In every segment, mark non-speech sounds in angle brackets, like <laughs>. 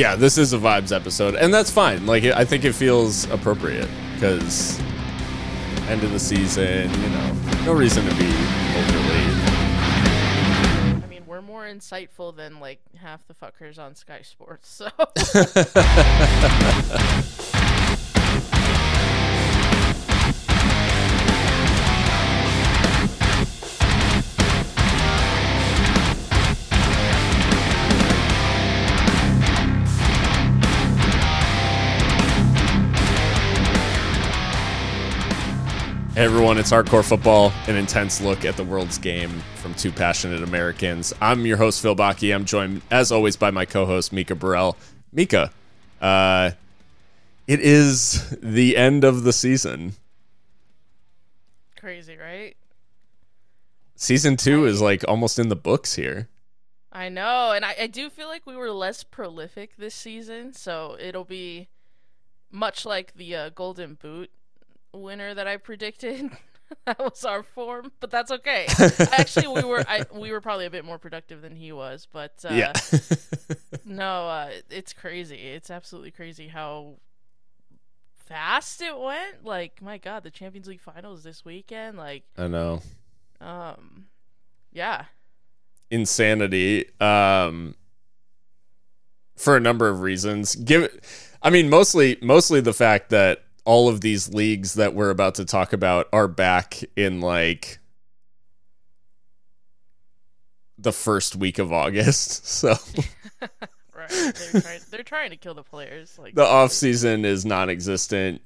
yeah, this is a vibes episode, and that's fine. Like, I think it feels appropriate because end of the season, you know, no reason to be overly. I mean, we're more insightful than like half the fuckers on Sky Sports. So <laughs> <laughs> Hey everyone, it's Hardcore Football, an intense look at the world's game from two passionate Americans. I'm your host, Phil Baki. I'm joined, as always, by my co host, Mika Burrell. Mika, uh, it is the end of the season. crazy, right? Season two is like almost in the books here. I know, and I, I do feel like we were less prolific this season, so it'll be much like the uh, Golden Boot winner that I predicted. <laughs> that was our form, but that's okay. <laughs> Actually, we were I, we were probably a bit more productive than he was, but uh, yeah. <laughs> no, uh, it's crazy. It's absolutely crazy how fast it went. Like, my God, the Champions League finals this weekend. Like, I know. um, yeah, Insanity. Um, for a number of reasons. Give I mean, mostly mostly the fact that all of these leagues that we're about to talk about are back in like the first week of August. <laughs> So <laughs> right. They're trying, <laughs> they're trying to kill the players. Like the off season is non-existent.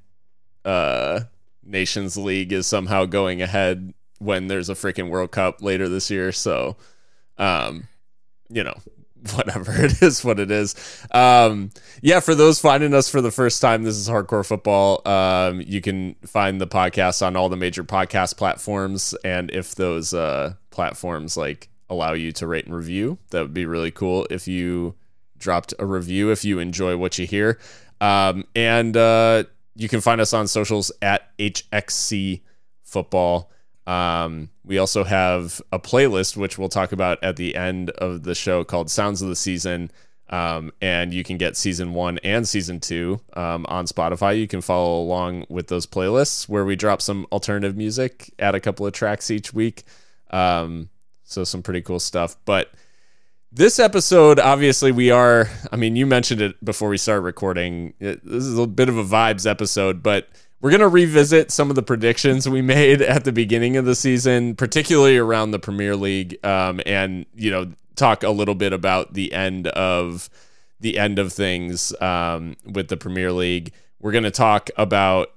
Uh Nations League is somehow going ahead when there's a freaking World Cup later this year, so um you know, <laughs> whatever it is what it is. Um yeah for those finding us for the first time this is hardcore football. Um you can find the podcast on all the major podcast platforms. And if those uh platforms like allow you to rate and review that would be really cool if you dropped a review if you enjoy what you hear. Um and uh you can find us on socials at hxc football. Um, we also have a playlist, which we'll talk about at the end of the show called Sounds of the Season. Um, and you can get season one and season two um, on Spotify. You can follow along with those playlists where we drop some alternative music, add a couple of tracks each week. Um, so, some pretty cool stuff. But this episode, obviously, we are, I mean, you mentioned it before we started recording. It, this is a bit of a vibes episode, but we're going to revisit some of the predictions we made at the beginning of the season, particularly around the Premier League, um, and you know, talk a little bit about the end of the end of things um, with the Premier League. We're going to talk about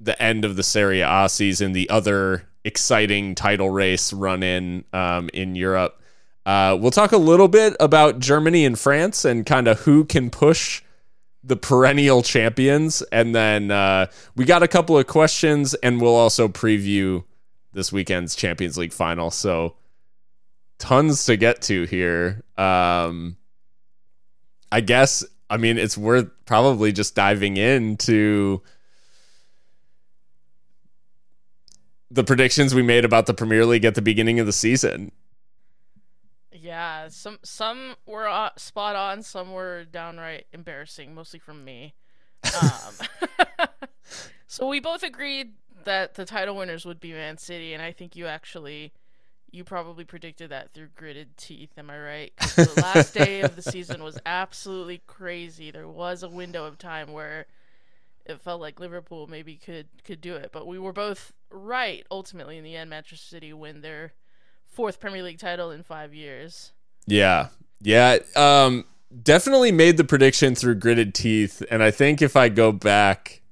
the end of the Serie A season, the other exciting title race run in um, in Europe. Uh, we'll talk a little bit about Germany and France and kind of who can push the perennial champions. And then uh, we got a couple of questions, and we'll also preview this weekend's Champions League final. So tons to get to here. Um, I guess, I mean, it's worth probably just diving into the predictions we made about the Premier League at the beginning of the season. Yeah, some some were uh, spot on, some were downright embarrassing, mostly from me. Um, <laughs> so we both agreed that the title winners would be Man City, and I think you actually, you probably predicted that through gritted teeth. Am I right? the last day of the season was absolutely crazy. There was a window of time where it felt like Liverpool maybe could could do it, but we were both right. Ultimately, in the end, Manchester City win their fourth Premier League title in five years. Yeah. Yeah. Um, definitely made the prediction through gritted teeth. And I think if I go back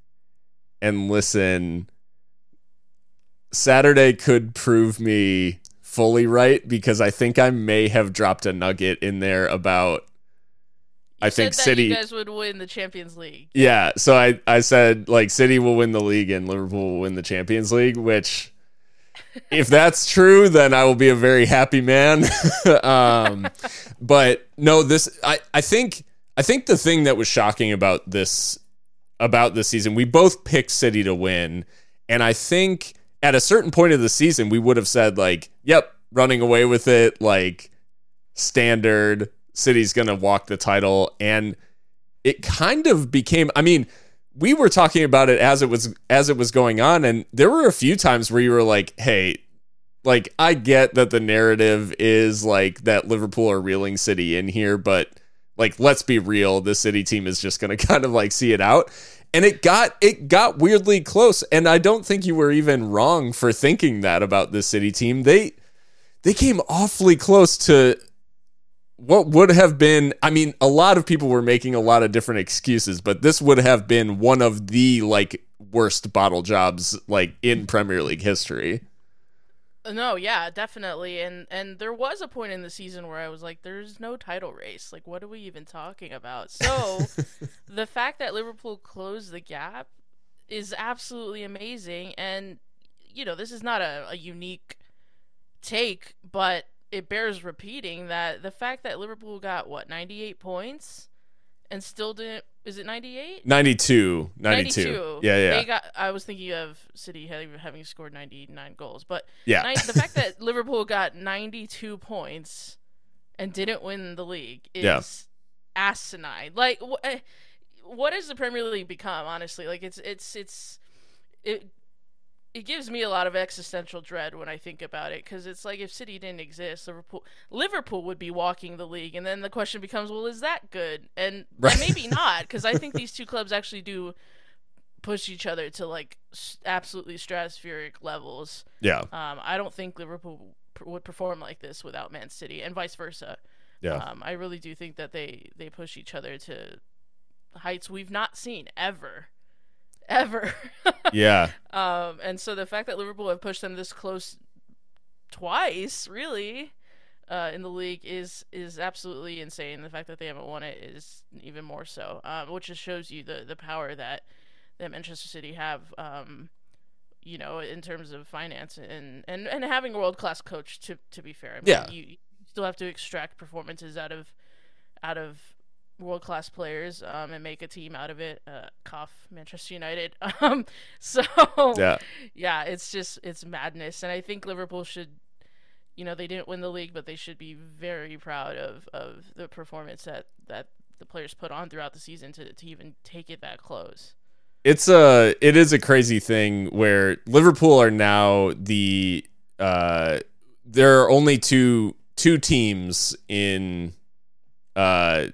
and listen, Saturday could prove me fully right because I think I may have dropped a nugget in there about. You I think that City. you guys would win the Champions League. Yeah, so I, I said like City will win the league and Liverpool will win the Champions League, which if that's true, then I will be a very happy man. <laughs> um, but no, this I, I think I think the thing that was shocking about this about this season, we both picked City to win, and I think at a certain point of the season we would have said like, "Yep, running away with it," like standard. City's gonna walk the title, and it kind of became I mean, we were talking about it as it was as it was going on and there were a few times where you were like, "Hey, like I get that the narrative is like that Liverpool are reeling City in here, but like let's be real, the City team is just going <laughs> to kind of like see it out." And it got it got weirdly close and I don't think you were even wrong for thinking that about the City team. They they came awfully close to what would have been I mean a lot of people were making a lot of different excuses but this would have been one of the like worst bottle jobs like in Premier League history. Uh, no, yeah, definitely. And and there was a point in the season where I was like there's no title race. Like what are we even talking about? So <laughs> the fact that Liverpool closed the gap is absolutely amazing and you know, this is not a, a unique take, but it bears repeating that the fact that Liverpool got what 98 points and still didn't is it 98 92 92, 92. yeah yeah. They got i was thinking of city having scored 99 goals but yeah. 90, the fact that <laughs> liverpool got 92 points and didn't win the league is yeah. asinine. Like wh- eh, what has the premier league become honestly? Like it's it's it's it it gives me a lot of existential dread when I think about it because it's like if City didn't exist, Liverpool Liverpool would be walking the league, and then the question becomes, well, is that good? And, <laughs> right. and maybe not because I think these two clubs actually do push each other to like absolutely stratospheric levels. Yeah. Um, I don't think Liverpool would perform like this without Man City, and vice versa. Yeah. Um, I really do think that they they push each other to heights we've not seen ever ever. <laughs> yeah. Um, and so the fact that Liverpool have pushed them this close twice, really, uh, in the league is is absolutely insane. The fact that they haven't won it is even more so, um, which just shows you the the power that that Manchester City have. Um, you know, in terms of finance and and, and having a world class coach. To to be fair, I mean, yeah, you, you still have to extract performances out of out of world class players um, and make a team out of it. Uh, cough Manchester United. <laughs> Um, so yeah, yeah, it's just it's madness, and I think Liverpool should. You know they didn't win the league, but they should be very proud of, of the performance that, that the players put on throughout the season to, to even take it that close. It's a it is a crazy thing where Liverpool are now the uh, there are only two two teams in uh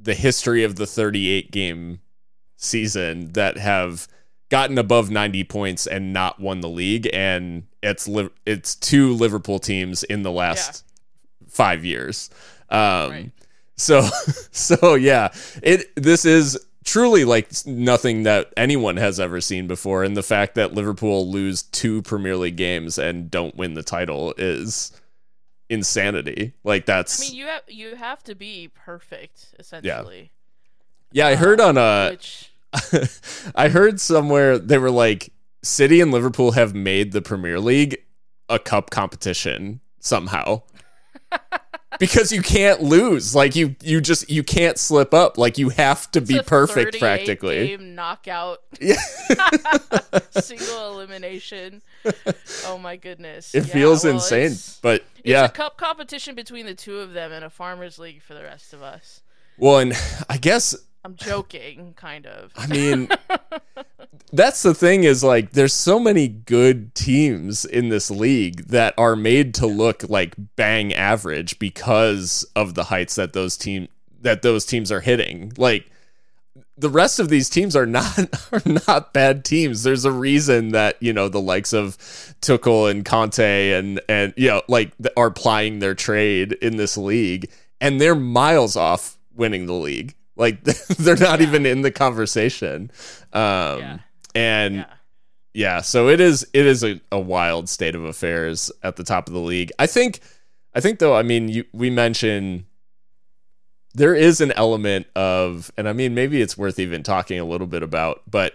the history of the 38 game season that have gotten above 90 points and not won the league and it's it's two Liverpool teams in the last yeah. 5 years. Um right. so <laughs> so yeah, it this is truly like nothing that anyone has ever seen before and the fact that Liverpool lose two Premier League games and don't win the title is insanity. Like that's. I mean, you have you have to be perfect, essentially. Yeah, yeah I heard on a. Uh, which... <laughs> I heard somewhere they were like, City and Liverpool have made the Premier League a cup competition somehow. <laughs> because you can't lose. Like you, you just you can't slip up. Like you have to be perfect practically. Game knockout. <laughs> Yeah. <laughs> Single elimination. Oh my goodness. It yeah, feels well, insane, but yeah. It's a cup competition between the two of them and a farmers league for the rest of us. Well, and I guess I'm joking, kind of. I mean, that's the thing is like there's so many good teams in this league that are made to look like bang average because of the heights that those team that those teams are hitting. Like the rest of these teams are not <laughs> are not bad teams. There's a reason that you know the likes of Tuchel and Conte and and you know like are plying their trade in this league, and they're miles off winning the league. Like <laughs> they're not yeah. even in the conversation. Um, yeah. And yeah. yeah. so it is it is a, a wild state of affairs at the top of the league. I think I think though, I mean, you, we mentioned there is an element of, and I mean, maybe it's worth even talking a little bit about, but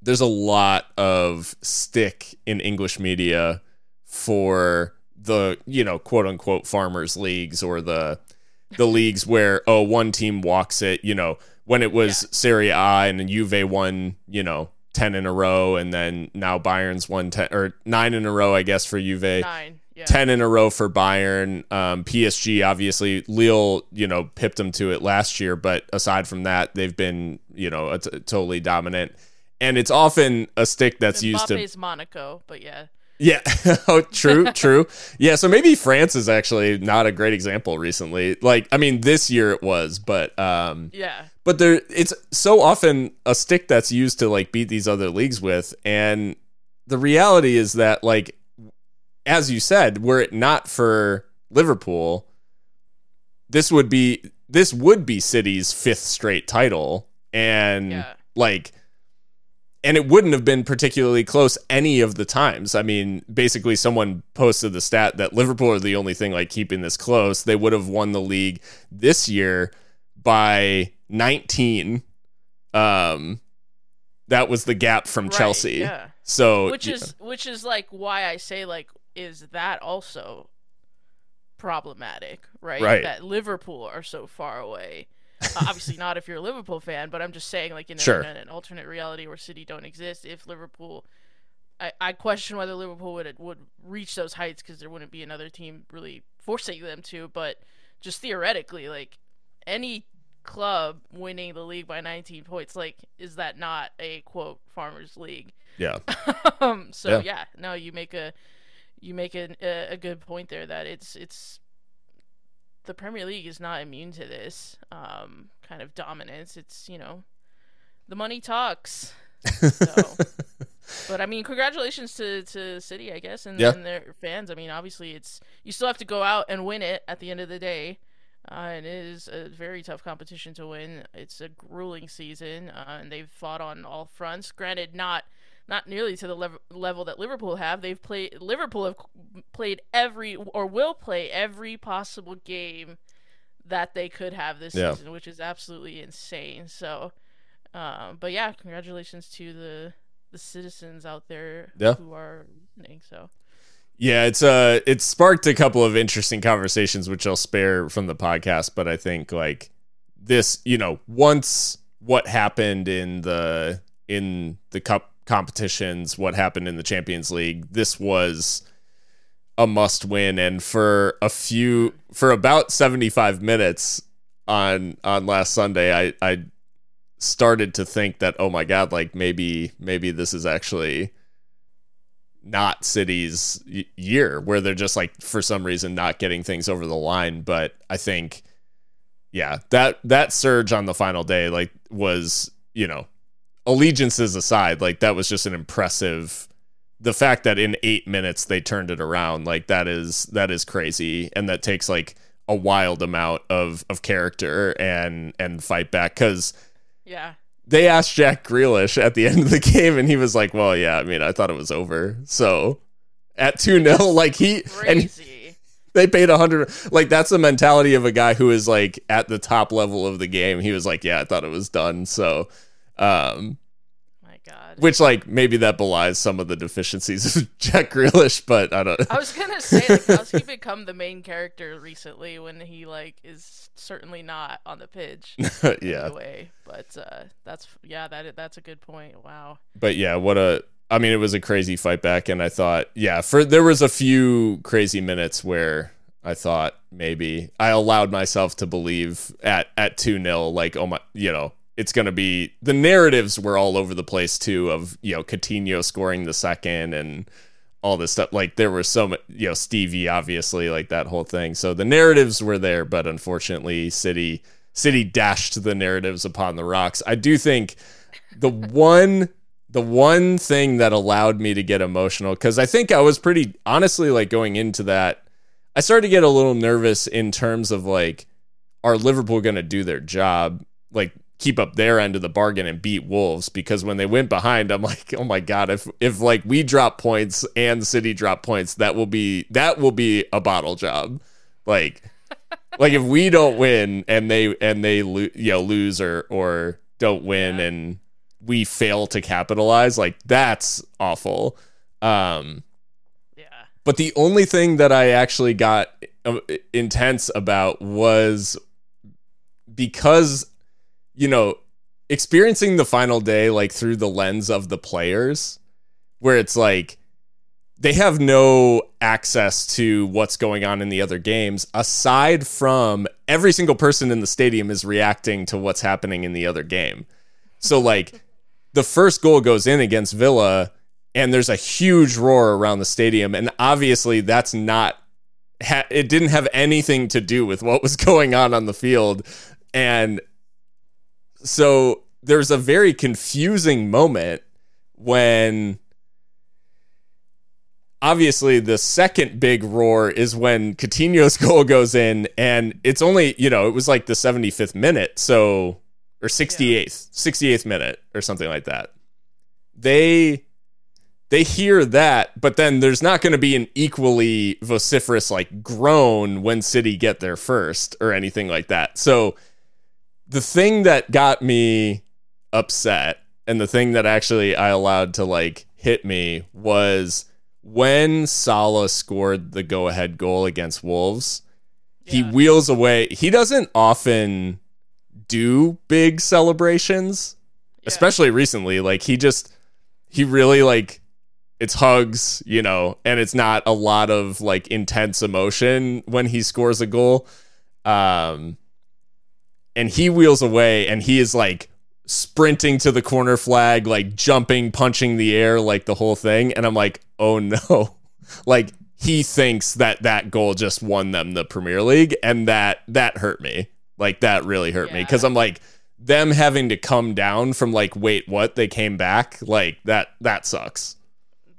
there's a lot of stick in English media for the, you know, quote unquote farmers leagues or the the leagues where oh one team walks it, you know, when it was yeah. Serie A and then Juve won, you know, 10 in a row and then now Bayern's won 10 or 9 in a row I guess for Juve. 9. Yeah. 10 in a row for Bayern. Um, PSG, obviously, Lille, you know, pipped them to it last year. But aside from that, they've been, you know, a t- totally dominant. And it's often a stick that's used to. Mbappe's Monaco, but yeah. Yeah. <laughs> oh, true, true. Yeah. So maybe France is actually not a great example recently. Like, I mean, this year it was, but um, Yeah. but there it's so often a stick that's used to like beat these other leagues with and the reality is that like as you said were it not for liverpool this would be this would be city's fifth straight title and Yeah. like and it wouldn't have been particularly close any of the times. I mean, basically, someone posted the stat that Liverpool are the only thing like keeping this close. They would have won the league this year by 19. Um, that was the gap from Right, Chelsea. yeah. So, which is which is like why I say like is that also problematic, right? Right. That Liverpool are so far away. Uh, obviously not if you're a Liverpool fan, but I'm just saying like in, a- Sure. in an alternate reality where City don't exist, if Liverpool I, I question whether Liverpool would would reach those heights because there wouldn't be another team really forcing them to. But just theoretically, like any club winning the league by 19 points, like is that not a quote Farmers League? yeah. <laughs> um, so Yeah. yeah. no, you make a you make a a good point there that it's it's the Premier League is not immune to this um, kind of dominance. It's you know the money talks. So, <laughs> but I mean, congratulations to, to City, I guess, and, Yeah. and their fans. I mean, obviously, it's you still have to go out and win it at the end of the day. Uh, and it is a very tough competition to win. It's a grueling season, uh, and they've fought on all fronts. Granted, not not nearly to the lev- level that Liverpool have. They've played Liverpool have played every or will play every possible game that they could have this Yeah. season, which is absolutely insane. So, um, but yeah, congratulations to the the citizens out there Yeah. who are listening. So Yeah, it's uh it sparked a couple of interesting conversations which I'll spare from the podcast, but I think like this, you know, once what happened in the in the cup competitions, what happened in the Champions League, this was a must win and for a few for about 75 minutes on on last Sunday, I I started to think that oh my god, like maybe maybe this is actually not City's year where they're just like for some reason not getting things over the line. But I think, yeah, that that surge on the final day like was you know allegiances aside, like that was just an impressive. The fact that in eight minutes they turned it around, like that is that is crazy, and that takes like a wild amount of of character and and fight back because yeah, they asked Jack Grealish at the <laughs> end of the game, and he was like, "Well, yeah, I mean, I thought it was over." So at two 0 like he and they paid a hundred. Like that's the mentality of a guy who is like at the top level of the game. He was like, "Yeah, I thought it was done." So, um. Which like maybe that belies some of the deficiencies of <laughs> Jack Grealish, but I don't. I was gonna say, like, how's he <laughs> become the main character recently when he like is certainly not on the pitch? <laughs> yeah, Way, but uh, that's yeah, that that's a good point. Wow. but yeah, what a I mean, it was a crazy fight back, and I thought, yeah, for there was a few crazy minutes where I thought maybe I allowed myself to believe at at two 0 like oh my, you know, it's gonna be the narratives were all over the place too of you know Coutinho scoring the second and all this stuff. Like there were so much, you know, Stevie obviously like that whole thing. So the narratives were there, but unfortunately, City City dashed the narratives upon the rocks. I do think the one the one thing that allowed me to get emotional because I think I was pretty honestly like going into that. I started to get a little nervous in terms of like, are Liverpool going to do their job? Like keep up their end of the bargain and beat Wolves because when they went behind, I'm like, oh my god, if if like we drop points and City drop points, that will be that will be a bottle job. Like, <laughs> like if we don't win and they and they lo- you know lose or or don't win Yeah. and we fail to capitalize, like that's awful. Um, Yeah. but the only thing that I actually got uh, intense about was because, you know, experiencing the final day like through the lens of the players, where it's like they have no access to what's going on in the other games aside from every single person in the stadium is reacting to what's happening in the other game. So like the first goal goes in against Villa and there's a huge roar around the stadium and obviously that's not it didn't have anything to do with what was <laughs> going on on the field and so there's a very confusing moment when obviously the second big roar is when Coutinho's <laughs> goal goes in and it's only, you know, it was like the 75th minute, so or 68th, 68th minute or something like that. They they hear that, but then there's not going to be an equally vociferous like groan when City get there first or anything like that. So the thing that got me upset and the thing that actually I allowed to like hit me was when Salah scored the go ahead goal against Wolves, he wheels away. He doesn't often do big celebrations, Yeah. especially recently. Like he just, he really like, it's hugs, you know, and it's not a lot of like intense emotion when he scores a goal. Um, and he wheels away and he is like sprinting to the corner flag, like jumping, punching the air, like the whole thing. And I'm like, oh no. <laughs> like he thinks that that goal just won them the Premier League. And that, that hurt me. Like that really hurt me. Cause I'm like, them having to come down from like, wait, what? They came back? Like that, that sucks.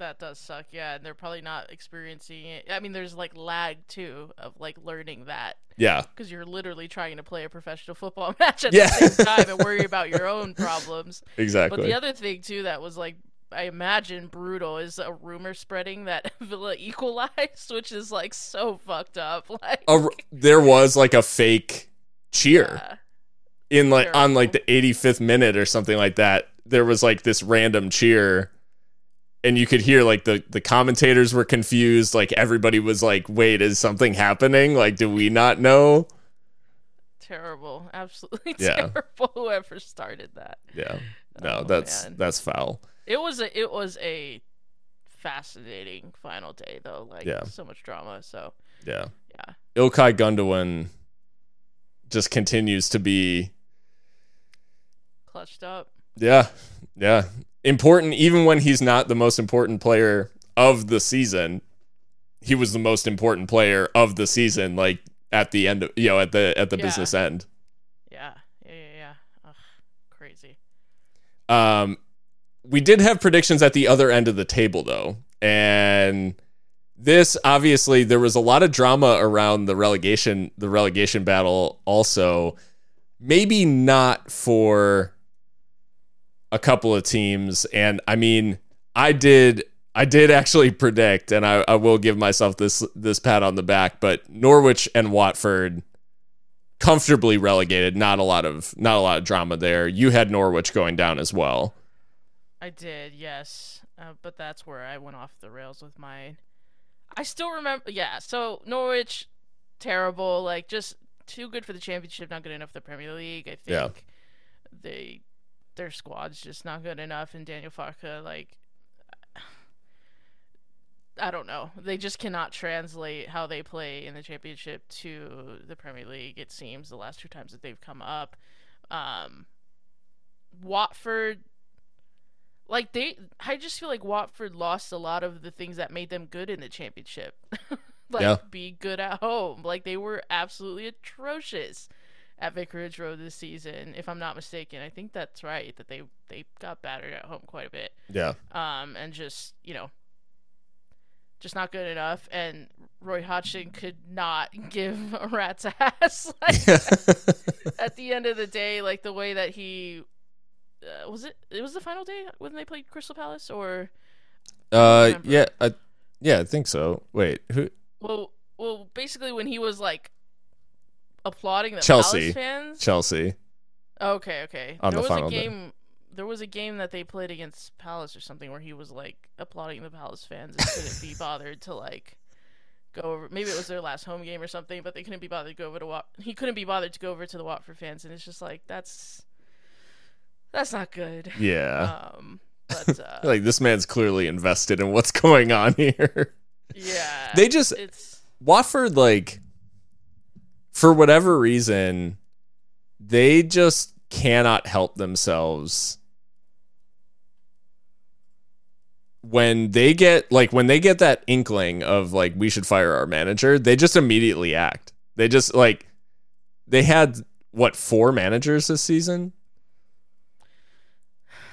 That does suck, yeah, and they're probably not experiencing it. I mean, there's like lag too of like learning that Yeah. because you're literally trying to play a professional football <laughs> match at Yeah. the same time and worry about your own <laughs> problems. Exactly. But the other thing too that was like I imagine brutal is a rumor spreading that <laughs> Villa equalized, which is like so fucked up. Like a, there was like a fake cheer. yeah. in like on like the 85th minute or something like that there was like this random cheer and you could hear like the the commentators were confused like everybody was like wait is something happening like do we not know terrible, absolutely Yeah. terrible. <laughs> Whoever started that. yeah no Oh, that's man. that's foul It was a it was a fascinating final day though. Like Yeah. so much drama. So yeah yeah, Ilkay Gundogan just continues to be clutched up. yeah yeah important even when he's not the most important player of the season he was the most important player of the season like at the end of you know at the at the Yeah. business end Yeah, yeah, yeah, yeah. Ugh, crazy. um we did have predictions at the other end of the table though and this obviously there was a lot of drama around the relegation the relegation battle also maybe not for a couple of teams and i mean i did i did actually <laughs> predict and i, I will give myself this this pat on the back but norwich and watford comfortably relegated not a lot of not a lot of drama there you had norwich going down as well I did, yes. Uh, but that's where I went off the rails with mine. I still remember, yeah. So Norwich, terrible. Like just too good for the championship, not good enough for the Premier League. I think Yeah. they their squad's just not good enough. And Daniel Farke, like, I don't know. They just cannot translate how they play in the championship to the Premier League. It seems the last two times that they've come up. Um, Watford like they I just feel like Watford lost a lot of the things that made them good in the championship. <laughs> like Yeah. be good at home. Like they were absolutely atrocious at Vicarage Road this season, if I'm not mistaken. I think that's right, that they they got battered at home quite a bit. yeah. Um and just, you know, just not good enough. And Roy Hodgson could not <laughs> give a rat's ass <laughs> like <laughs> at the end of the day, like the way that he uh, was it it was the final day when they played Crystal Palace or? Uh yeah I, yeah i think so. Wait who? Well well basically when he was like applauding the Chelsea. Palace fans. chelsea Okay, okay. On there the was a day. game there was a game that they played against Palace or something where he was like applauding the Palace fans and couldn't be <laughs> bothered to like go over maybe it was their last home game or something, but they couldn't be bothered to go over to Wat he couldn't be bothered to go over to the Watford fans and it's just like that's that's not good. yeah Um, But <laughs> uh, like this man's clearly invested in what's <laughs> going on here. yeah, They just it's Watford, like, for whatever reason, they just cannot help themselves when they get like when they get that inkling of like we should fire our manager they just immediately act they just like they had what four managers this season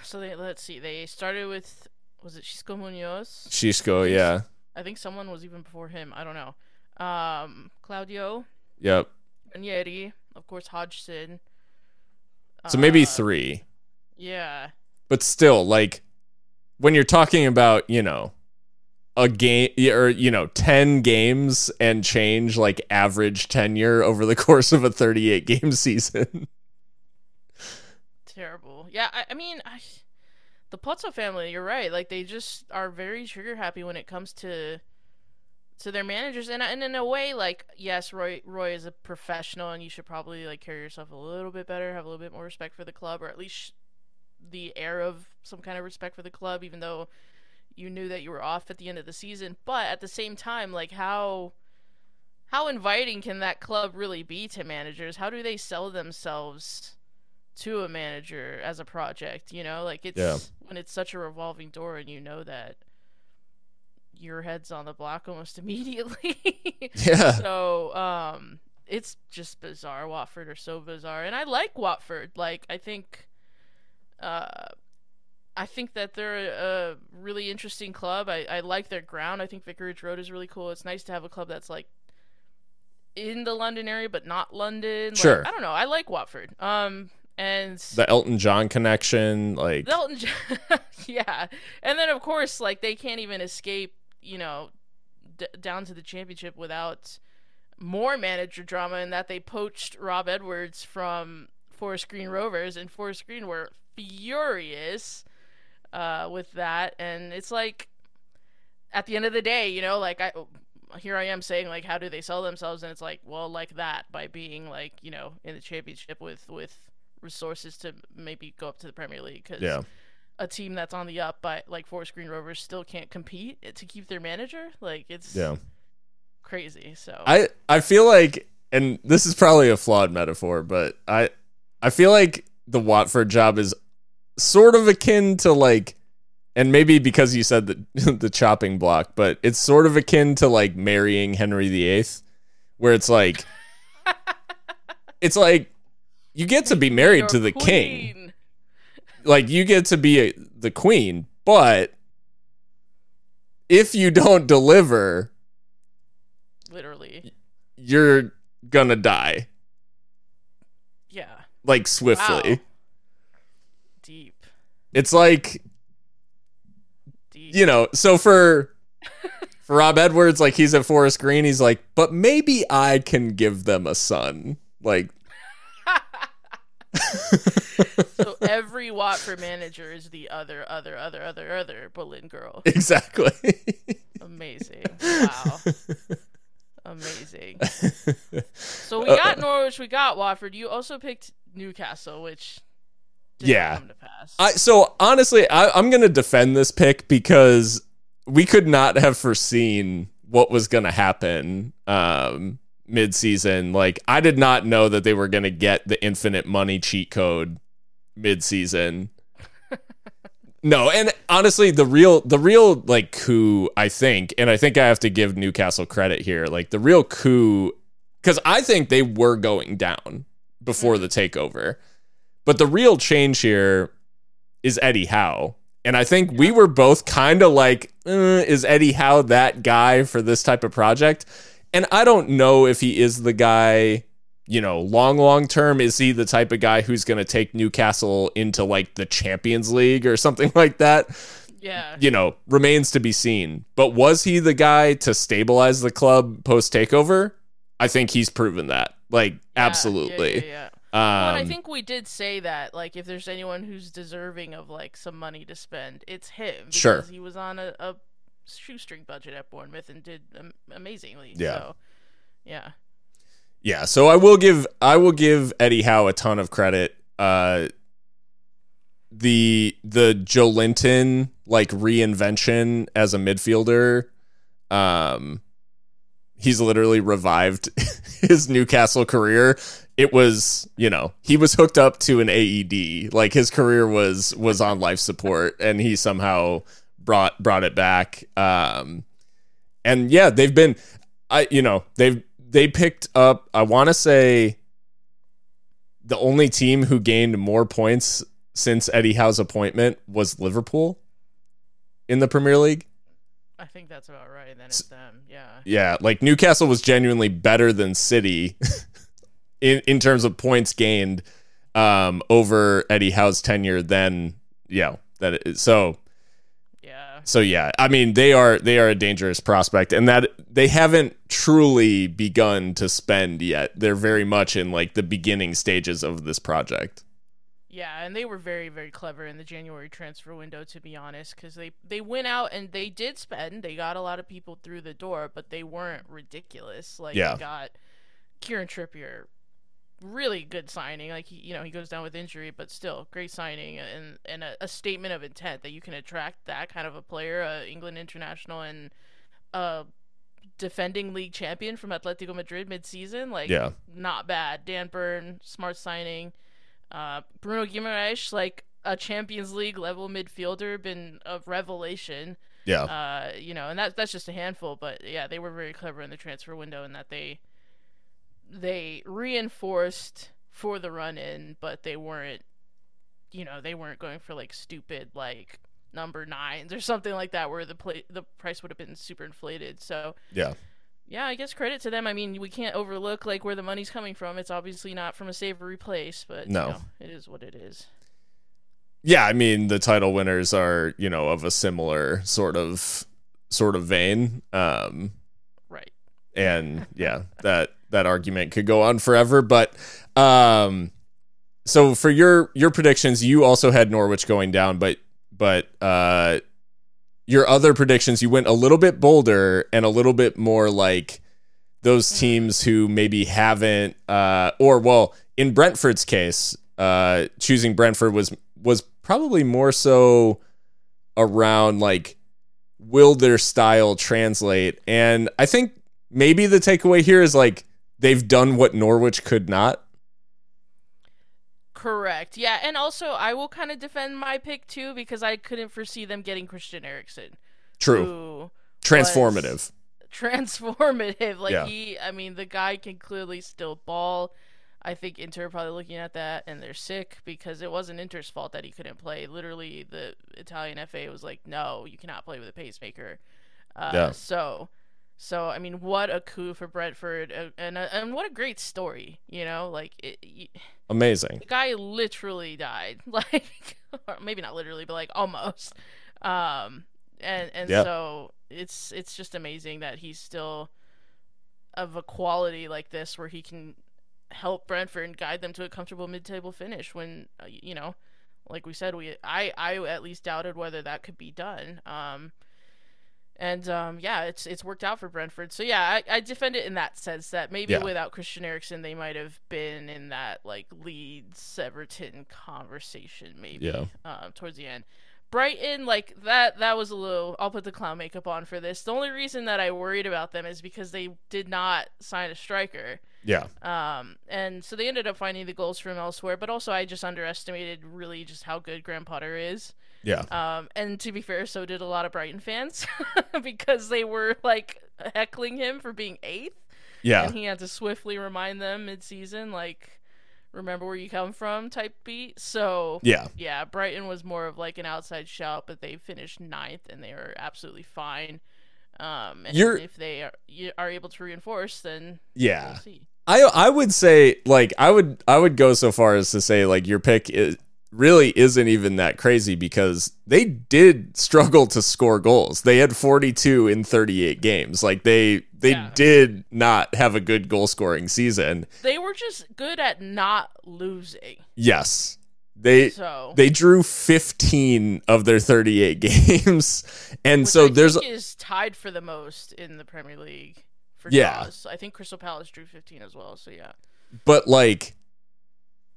so they let's see. They started with was it Xisco Munoz? Xisco, yeah I think someone was even before him. I don't know. Um, Claudio yep Ranieri, of course Hodgson. so maybe Uh, three Yeah, but still like when you're talking about you know a game or you know 10 games and change like average tenure over the <laughs> course of a 38 game season terrible. Yeah, I, I mean, I, the Pozzo family. You're right. Like they just are very trigger happy when it comes to to their managers, and and in a way, like yes, Roy Roy is a professional, and you should probably like carry yourself a little bit better, have a little bit more respect for the club, or at least the air of some kind of respect for the club, even though you knew that you were off at the end of the season. But at the same time, like how how inviting can that club really be to managers? How do they sell themselves to a manager as a project? You know, like it's Yeah. when it's such a revolving door, and you know that your head's on the block almost <laughs> immediately. yeah So, um, it's just bizarre. Watford are so bizarre, and I like Watford. Like, I think, uh, I think that they're a really interesting club. I, I like their ground. I think Vicarage Road is really cool. It's nice to have a club that's like in the London area, but not London. Like, Sure. I don't know. I like Watford. Um, and the elton john connection like Elton John, <laughs> yeah, and then of course, like they can't even escape, you know, d- down to the championship without more manager drama, in that they poached Rob Edwards from Forest Green Rovers, and Forest Green were furious uh, with that, and it's like, at the end of the day, you know, like I. Here I am saying like how do they sell themselves and it's like well like that by being like you know in the championship with with resources to maybe go up to the Premier League because yeah a team that's on the up but like Forest Green Rovers still can't compete to keep their manager. Like it's yeah crazy. So I I feel like, and this is probably a flawed metaphor, but I I feel like the Watford job is sort of akin to like, and maybe because you said the <laughs> the chopping block, but it's sort of akin to like marrying Henry VIII, where it's like, <laughs> it's like you get to be married Your to the king, queen. Like you get to be a, the queen, but if you don't deliver, literally. you're gonna die. Yeah, like swiftly. Wow. deep, It's like deep. you know, so for <laughs> for Rob Edwards, like he's at Forest Green, he's like, but maybe I can give them a son. Like, <laughs> so every Watford manager is the other, other, other, other, other Boleyn girl. exactly. Amazing. Wow. Amazing. So we Uh, got Norwich, we got Watford. You also picked Newcastle, which didn't Yeah. come to pass. I so honestly, I, I'm gonna defend this pick because we could not have foreseen what was gonna happen um mid-season. Like I did not know that they were gonna get the infinite money cheat code mid-season. <laughs> no, and honestly, the real the real like coup, I think, and I think I have to give Newcastle credit here. Like the real coup, because I think they were going down before the takeover. But the real change here is Eddie Howe. And I think we were both kind of like, uh, is Eddie Howe that guy for this type of project? And I don't know if he is the guy, you know, long, long term. Is he the type of guy who's going to take Newcastle into like the Champions League or <laughs> something like that? yeah. You know, remains to be seen. But was he the guy to stabilize the club post takeover? I think he's proven that. Like, Yeah, absolutely. Yeah, yeah, Um, Well, I think we did say that, like, if there's anyone who's deserving of like some money to spend, it's him. Because Sure. He was on a, a shoestring budget at Bournemouth and did um, amazingly. Yeah. So, yeah. Yeah, so I will give I will give Eddie Howe a ton of credit. Uh the the Joelinton like reinvention as a midfielder. Um, he's literally revived <laughs> his Newcastle career. It was, you know, he was hooked up to an AED. Like his career was was on life support, and he somehow brought brought it back. Um, and yeah, they've been, I you know they've they picked up. I want to say the only team who gained more points since Eddie Howe's appointment was Liverpool in the Premier League. I think that's about right. Then it's them. Yeah. Yeah, like Newcastle was genuinely better than City <laughs> in in terms of points gained um, over Eddie Howe's tenure. Then yeah, that is, so Yeah. so yeah. I mean they are they are a dangerous prospect, and that they haven't truly begun to spend yet. They're very much in like the beginning stages of this project. Yeah, and they were very, very clever in the January transfer window, to be honest, because they they went out and they did spend. They got a lot of people through the door, but they weren't ridiculous. Like Yeah. they got Kieran Trippier, really good signing. Like he, you know, he goes down with injury, but still great signing and and a, a statement of intent that you can attract that kind of a player, a England international and a defending league champion from Atletico Madrid mid-season. Like Yeah. not bad. Dan Burn, smart signing. Uh, Bruno Guimaraes, like a Champions League level midfielder, been a revelation. Yeah. Uh, you know, and that that's just a handful, but yeah, they were very clever in the transfer window in that they they reinforced for the run in, but they weren't you know, they weren't going for like stupid like number nines or something like that where the play the price would have been super inflated. So yeah. yeah, I guess credit to them. I mean, we can't overlook like where the money's coming from. It's obviously not from a savory place, but No. you know, it is what it is. yeah, I mean the title winners are you know of a similar sort of sort of vein, um, Right. and yeah, that that argument could go on forever. But um, so for your your predictions, you also had Norwich going down, but but uh, your other predictions, you went a little bit bolder and a little bit more like those teams who maybe haven't, uh, or well, in Brentford's case, uh, choosing Brentford was was probably more so around like will their style translate, and I think maybe the takeaway here is like they've done what Norwich could not. Correct. Yeah, and also I will kind of defend my pick too because I couldn't foresee them getting Christian Eriksen. True, transformative. <laughs> transformative. Like Yeah. he, I mean, the guy can clearly still ball. I think Inter are probably looking at that and they're sick because it wasn't Inter's fault that he couldn't play. Literally, the Italian FA was like, "No, you cannot play with a pacemaker." Uh, Yeah. So, so I mean, what a coup for Brentford, uh, and uh, and what a great story. You know, like it, Amazing. the guy literally died <laughs> like or maybe not literally but like almost um and and Yeah. so it's it's just amazing that he's still of a quality like this where he can help Brentford and guide them to a comfortable mid-table finish when uh, you know like we said we I I at least doubted whether that could be done um and um, yeah, it's it's worked out for Brentford. So yeah, I, I defend it in that sense that maybe Yeah. without Christian Eriksen, they might have been in that like Leeds Everton conversation maybe Yeah. um, towards the end. Brighton, like that, that was a little. I'll put the clown makeup on for this. The only reason that I worried about them is because they did not sign a striker. Yeah. Um, and so they ended up finding the goals from elsewhere, but also I just underestimated really just how good Graham Potter is. Yeah. Um, and to be fair, so did a lot of Brighton fans <laughs> because they were like heckling him for being eighth, Yeah. and he had to swiftly remind them mid-season, like, "Remember where you come from," type beat. So Yeah. yeah, Brighton was more of like an outside shout, but they finished ninth, and they are absolutely fine. Um, and You're- if they are, you are able to reinforce, then Yeah. we'll see. I I would say like I would I would go so far as to say like your pick is really isn't even that crazy because they did struggle to score goals. They had 42 in 38 games. Like they they Yeah. did not have a good goal scoring season. They were just good at not losing. Yes. They So they drew 15 of their 38 <laughs> games. And which so I there's is tied for the most in the Premier League for Yeah. draws. I think Crystal Palace drew 15 as well. So yeah, but like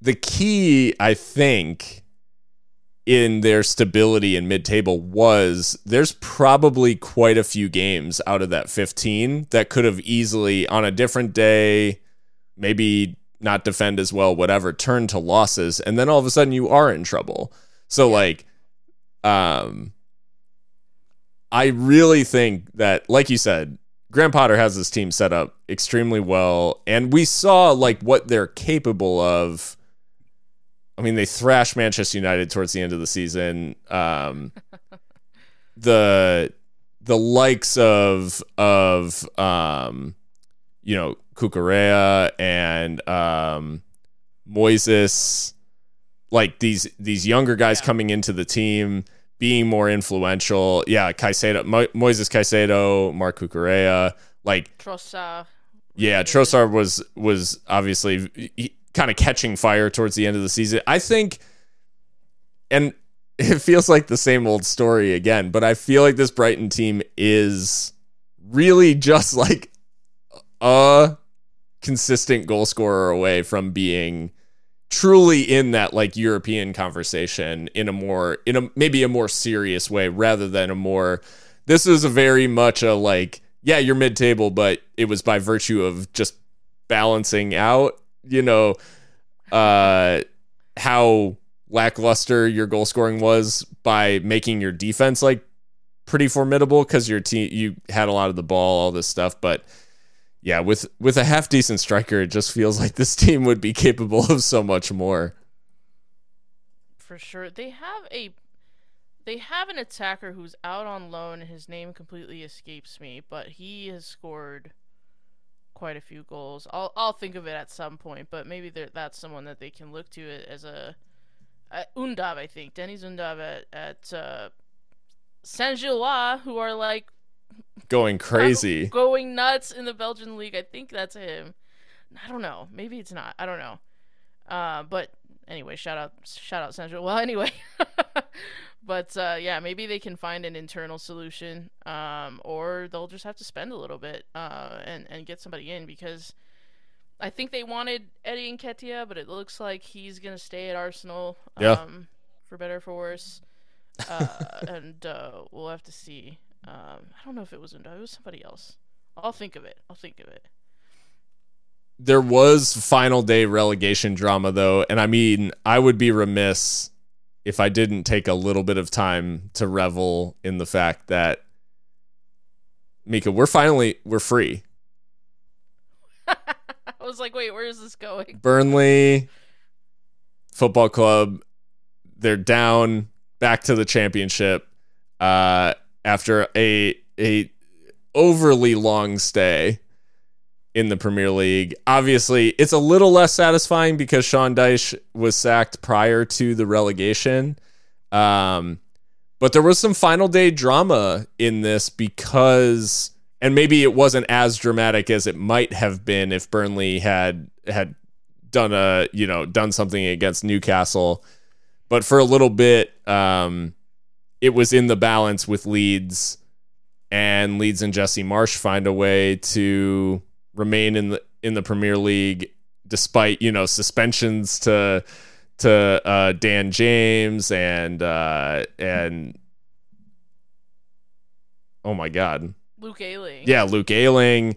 the key i think in their stability in mid-table was there's probably quite a few games out of that 15 that could have easily on a different day maybe not defend as well whatever turn to losses and then all of a sudden you are in trouble. So like um I really think that like you said Graham Potter has this team set up extremely well and we saw like what they're capable of I mean, they thrashed Manchester United towards the end of the season. Um, the the likes of of um, you know Cucurella and um, Moises, like these these younger guys yeah. coming into the team, being more influential. Yeah, Caicedo, Mo- Moises Caicedo, Marc Cucurella, like Trossard. Yeah, Trossard was was obviously. He, kind of catching fire towards the end of the season. I think, and <laughs> it feels like the same old story again, but I feel like this Brighton team is really just like a consistent goal scorer away from being truly in that like European conversation in a more in a maybe a more serious way rather than a more this is a very much a like yeah you're mid table but it was by virtue of just balancing out you know, uh, how lackluster your goal scoring was by making your defense like pretty formidable because your team you had a lot of the ball, all this stuff, but yeah, with with a half decent striker, it just feels like this <laughs> team would be capable of so much more. For sure, they have a they have an attacker who's out on loan. His name completely escapes me, but he has scored quite a few goals. I'll I'll think of it at some point, but maybe that's someone that they can look to as a uh, Undav, I think Deniz Undav at at uh, Saint Gilloise, who are like going <laughs> crazy, going nuts in the Belgian league. I think that's him. I don't know. Maybe it's not. I don't know. Uh, but anyway, shout out, shout out Central. Well, <laughs> anyway, <laughs> but uh, yeah, maybe they can find an internal solution, um, or they'll just have to spend a little bit uh, and and get somebody in because I think they wanted Eddie Nketiah, but it looks like he's gonna stay at Arsenal. Um, yeah. For better for worse, uh, <laughs> and uh, we'll have to see. Um, I don't know if it was. It was somebody else. I'll think of it. I'll think of it there was final day relegation drama though, and I mean, I would be remiss if I didn't take a little bit of time to revel in the fact that Mika, we're finally we're free. <laughs> I was like, wait, where is this going? Burnley Football Club, they're down back to the championship uh, after a a overly long stay in the Premier League. Obviously, it's a little less satisfying because Sean Dyche was sacked prior to the relegation. Um, but there was some final day drama in this because, and maybe it wasn't as dramatic as it might have been if Burnley had had done a you know done something against Newcastle. But for a little bit, um, it was in the balance with Leeds, and Leeds and Jesse Marsch find a way to remain in the in the Premier League despite you know suspensions to to uh, Dan James and uh, and oh my god, Luke Ayling. Yeah, Luke Ayling.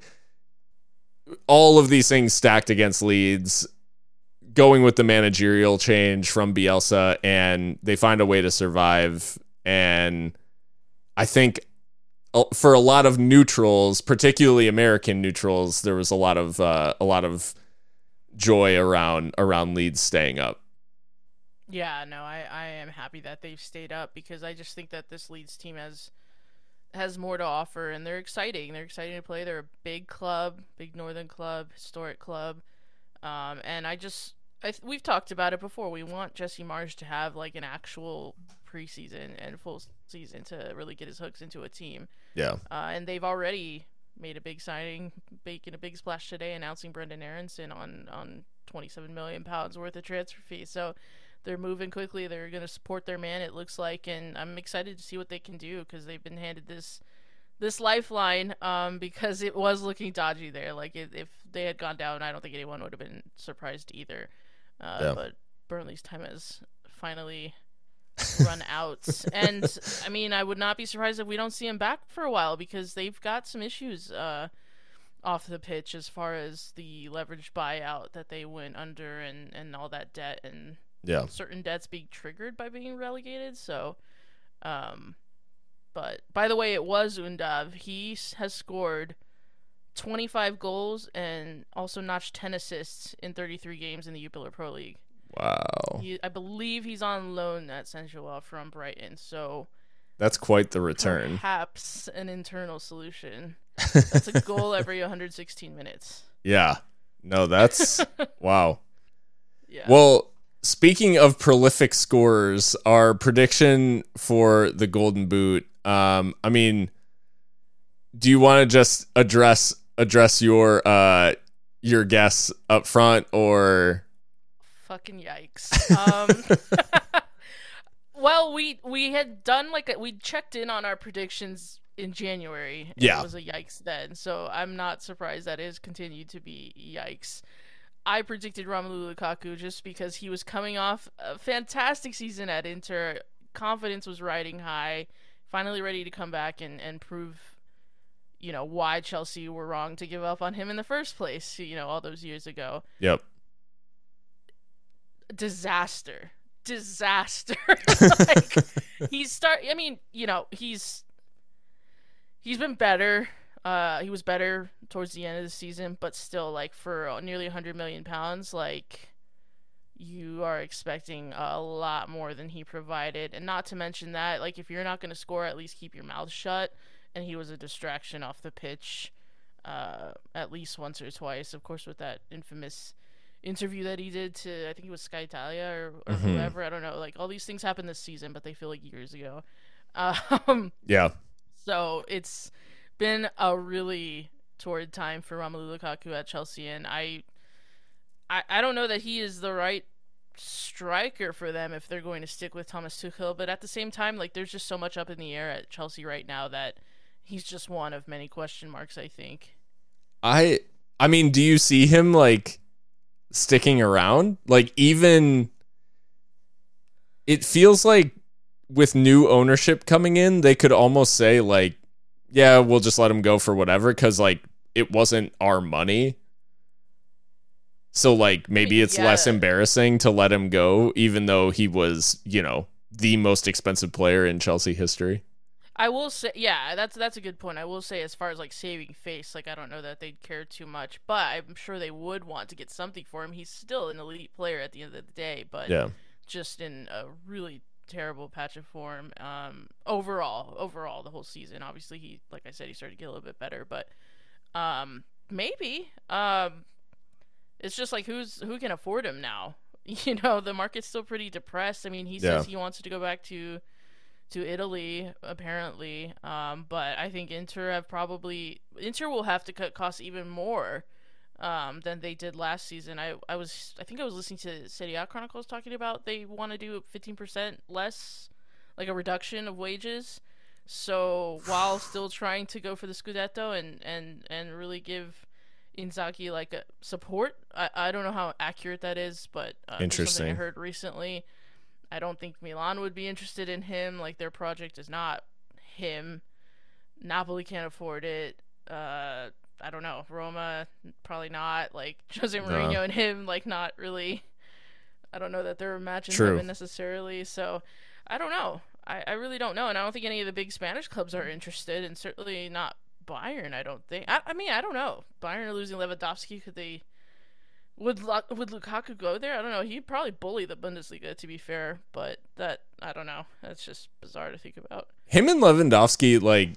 All of these things stacked against Leeds, going with the managerial change from Bielsa, and they find a way to survive. And I think for a lot of neutrals, particularly American neutrals, there was a lot of uh, a lot of joy around around Leeds staying up. Yeah, no, I, I am happy that they've stayed up because I just think that this Leeds team has has more to offer and they're exciting. They're exciting to play. They're a big club, big northern club, historic club, um, and I just I, we've talked about it before. We want Jesse Marsch to have like an actual preseason and full season to really get his hooks into a team. Yeah. Uh, and they've already made a big signing, making a big splash today, announcing Brendan Aaronson on on 27 million pounds worth of transfer fee. So they're moving quickly. They're going to support their man. It looks like, and I'm excited to see what they can do because they've been handed this this lifeline um, because it was looking dodgy there. Like it, if they had gone down, I don't think anyone would have been surprised either. Uh, yeah. But Burnley's time has finally run out. and I mean, I would not be surprised if we don't see him back for a while because they've got some issues uh, off the pitch as far as the leverage buyout that they went under and, and all that debt and Yeah. certain debts being triggered by being relegated. So, um, but by the way, it was Undav. He has scored 25 goals and also notched 10 assists in 33 games in the Jupiler Pro League. Wow. He, I believe he's on loan at Joel from Brighton. So That's quite the return. perhaps an internal solution. <laughs> That's a goal every 116 minutes. Yeah. No, that's <laughs> wow. Yeah. Well, speaking of prolific scorers, our prediction for the Golden Boot. Um, I mean, do you want to just address address your uh your guess up front or fucking yikes. Um, <laughs> well, we we had done like a, we checked in on our predictions in January. and Yeah. it was a yikes then. So I'm not surprised that it has continued to be yikes. I predicted Romelu Lukaku just because he was coming off a fantastic season at Inter. Confidence was riding high. Finally ready to come back and, and prove, you know, why Chelsea were wrong to give up on him in the first place, you know, all those years ago Yep. Disaster. Disaster. <laughs> <laughs> Like he's start i mean you know he's he's been better uh he was better towards the end of the season but still like for nearly 100 million pounds like you are expecting a lot more than he provided. And not to mention that like if you're not going to score at least keep your mouth shut. And he was a distraction off the pitch uh at least once or twice. Of course with that infamous interview that he did to I think it was Sky Italia or, or Mhm. whoever. I don't know. Like all these things happened this season, but they feel like years ago. <laughs> Um, Yeah. so it's been a really torrid time for Romelu Lukaku at Chelsea, and I, I, I don't know that he is the right striker for them if they're going to stick with Thomas Tuchel. But at the same time, like there's just so much up in the air at Chelsea right now that he's just one of many question marks. I think. I I mean, do you see him like sticking around? Like even it feels like with new ownership coming in, they could almost say like, yeah, we'll just let him go for whatever cuz like it wasn't our money. So like maybe it's less embarrassing to let him go even though he was, you know, the most expensive player in Chelsea history. I will say, yeah, that's that's a good point. I will say, as far as like saving face, like I don't know that they'd care too much, but I'm sure they would want to get something for him. He's still an elite player at the end of the day, but Yeah. just in a really terrible patch of form. Um, overall, overall, the whole season. Obviously, he, like I said, he started to get a little bit better, but um, maybe. Um, it's just like who's who can afford him now. <laughs> You know, the market's still pretty depressed. I mean, he says he wants to go back to to Italy apparently. Um, but I think Inter have probably Inter will have to cut costs even more um, than they did last season. I I was I think I was listening to Serie A Chronicles talking about they want to do 15% less, like a reduction of wages. So while still trying to go for the Scudetto and and and really give Inzaghi like a support, I I don't know how accurate that is, but uh, Interesting. I heard recently. I don't think Milan would be interested in him. Like their project is not him. Napoli can't afford it. Uh, I don't know. Roma probably not. Like <laughs> Jose No. Mourinho and him, like not really. I don't know that they're matching True. him necessarily. So I don't know. I, I really don't know, and I don't think any of the big Spanish clubs are interested, and certainly not Bayern. I don't think. I, I mean, I don't know. Bayern are losing Lewandowski. Could they? Would would Lukaku go there? I don't know. He'd probably bully the Bundesliga, to be fair. But that I don't know. That's just bizarre to think about. him and Lewandowski like